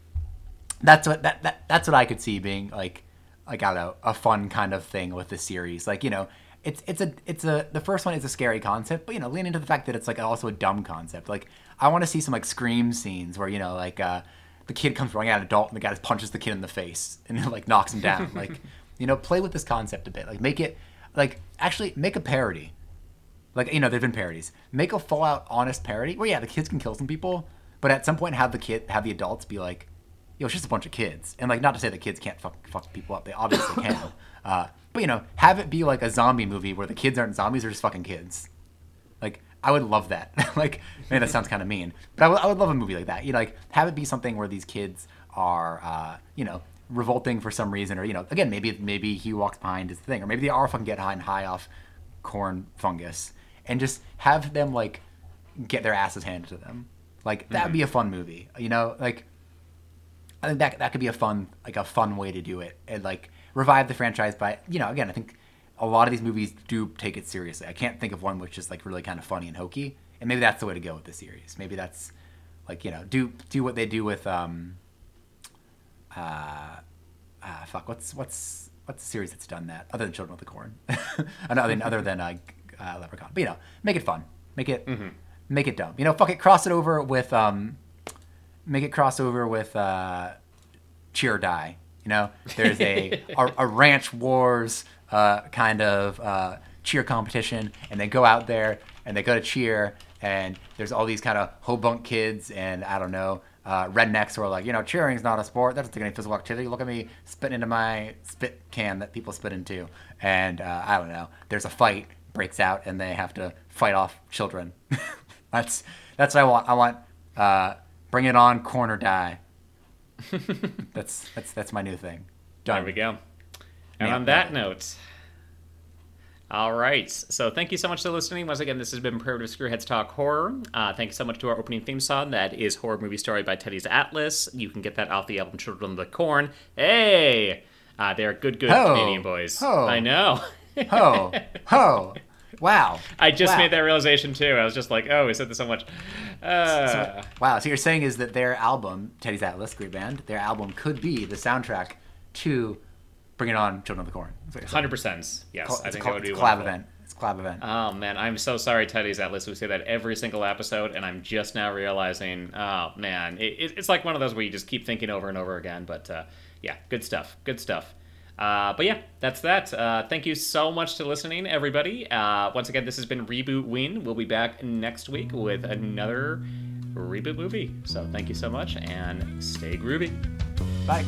that's what that, that that's what i could see being like like i don't know a fun kind of thing with the series. Like you know it's it's a it's a the first one is a scary concept but you know lean into the fact that it's like also a dumb concept like i want to see some like scream scenes where you know like uh the kid comes running at an adult and the guy just punches the kid in the face and like knocks him down. like, you know, play with this concept a bit. Like, make it like actually make a parody. Like, you know, there've been parodies. Make a Fallout honest parody where yeah, the kids can kill some people, but at some point have the kid have the adults be like, yo, it's just a bunch of kids. And like not to say that kids can't fuck fuck people up. They obviously can. Uh, but you know, have it be like a zombie movie where the kids aren't zombies, they're just fucking kids. Like I would love that. like, man, that sounds kind of mean, but I would, love a movie like that. You know, like have it be something where these kids are, uh, you know, revolting for some reason, or you know, again, maybe maybe he walks behind his thing, or maybe they are fucking get high and high off corn fungus, and just have them like get their asses handed to them. Like that would be a fun movie. You know, like I think that that could be a fun like a fun way to do it and like revive the franchise by you know again I think a lot of these movies do take it seriously. I can't think of one which is like really kind of funny and hokey, and maybe that's the way to go with the series. Maybe that's like you know do do what they do with um uh, uh fuck what's what's what's the series that's done that other than Children of the Corn, other than other than uh, uh, Leprechaun. But you know, make it fun, make it make it dumb. You know, fuck it, cross it over with um, make it cross over with uh, Cheer or Die. You know, there's a a, a ranch wars uh, kind of uh, cheer competition, and they go out there and they go to cheer, and there's all these kind of hobunk kids, and I don't know. Uh, rednecks who are like, you know, cheering's not a sport. That doesn't take any physical activity. Look at me spitting into my spit can that people spit into. And uh, I don't know. There's a fight breaks out, and they have to fight off children. that's that's what I want. I want uh, bring it on, corner die. that's that's that's my new thing. Done. There we go. And Yeah, on that note, all right. So thank you so much for listening. Once again, this has been Primitive Screwheads Talk Horror. Uh, thank you so much to our opening theme song. That is Horror Movie Story by Teddy's Atlas. You can get that off the album Children of the Corn. Hey! Uh, they're good, good. Canadian boys. Ho. I know. Ho ho! Wow. I just Wow. made that realization too. I was just like, oh, we said this so much. Uh, Wow. So you're saying is that their album, Teddy's Atlas, great band, their album could be the soundtrack to Bring It On, Children of the Corn. That's what you're saying. Hundred percent. Yes, Col- I it's think a, that col- would it's be a collab event. It's a collab event. Oh man, I'm so sorry, Teddy's Atlas. We say that every single episode, and I'm just now realizing. Oh man, it, it, it's like one of those where you just keep thinking over and over again. But uh, yeah, good stuff. Good stuff. Uh, but yeah, that's that. Uh, thank you so much to listening, everybody. Uh, once again, this has been Rebootween. We'll be back next week with another reboot movie. So thank you so much, and stay groovy. Bye.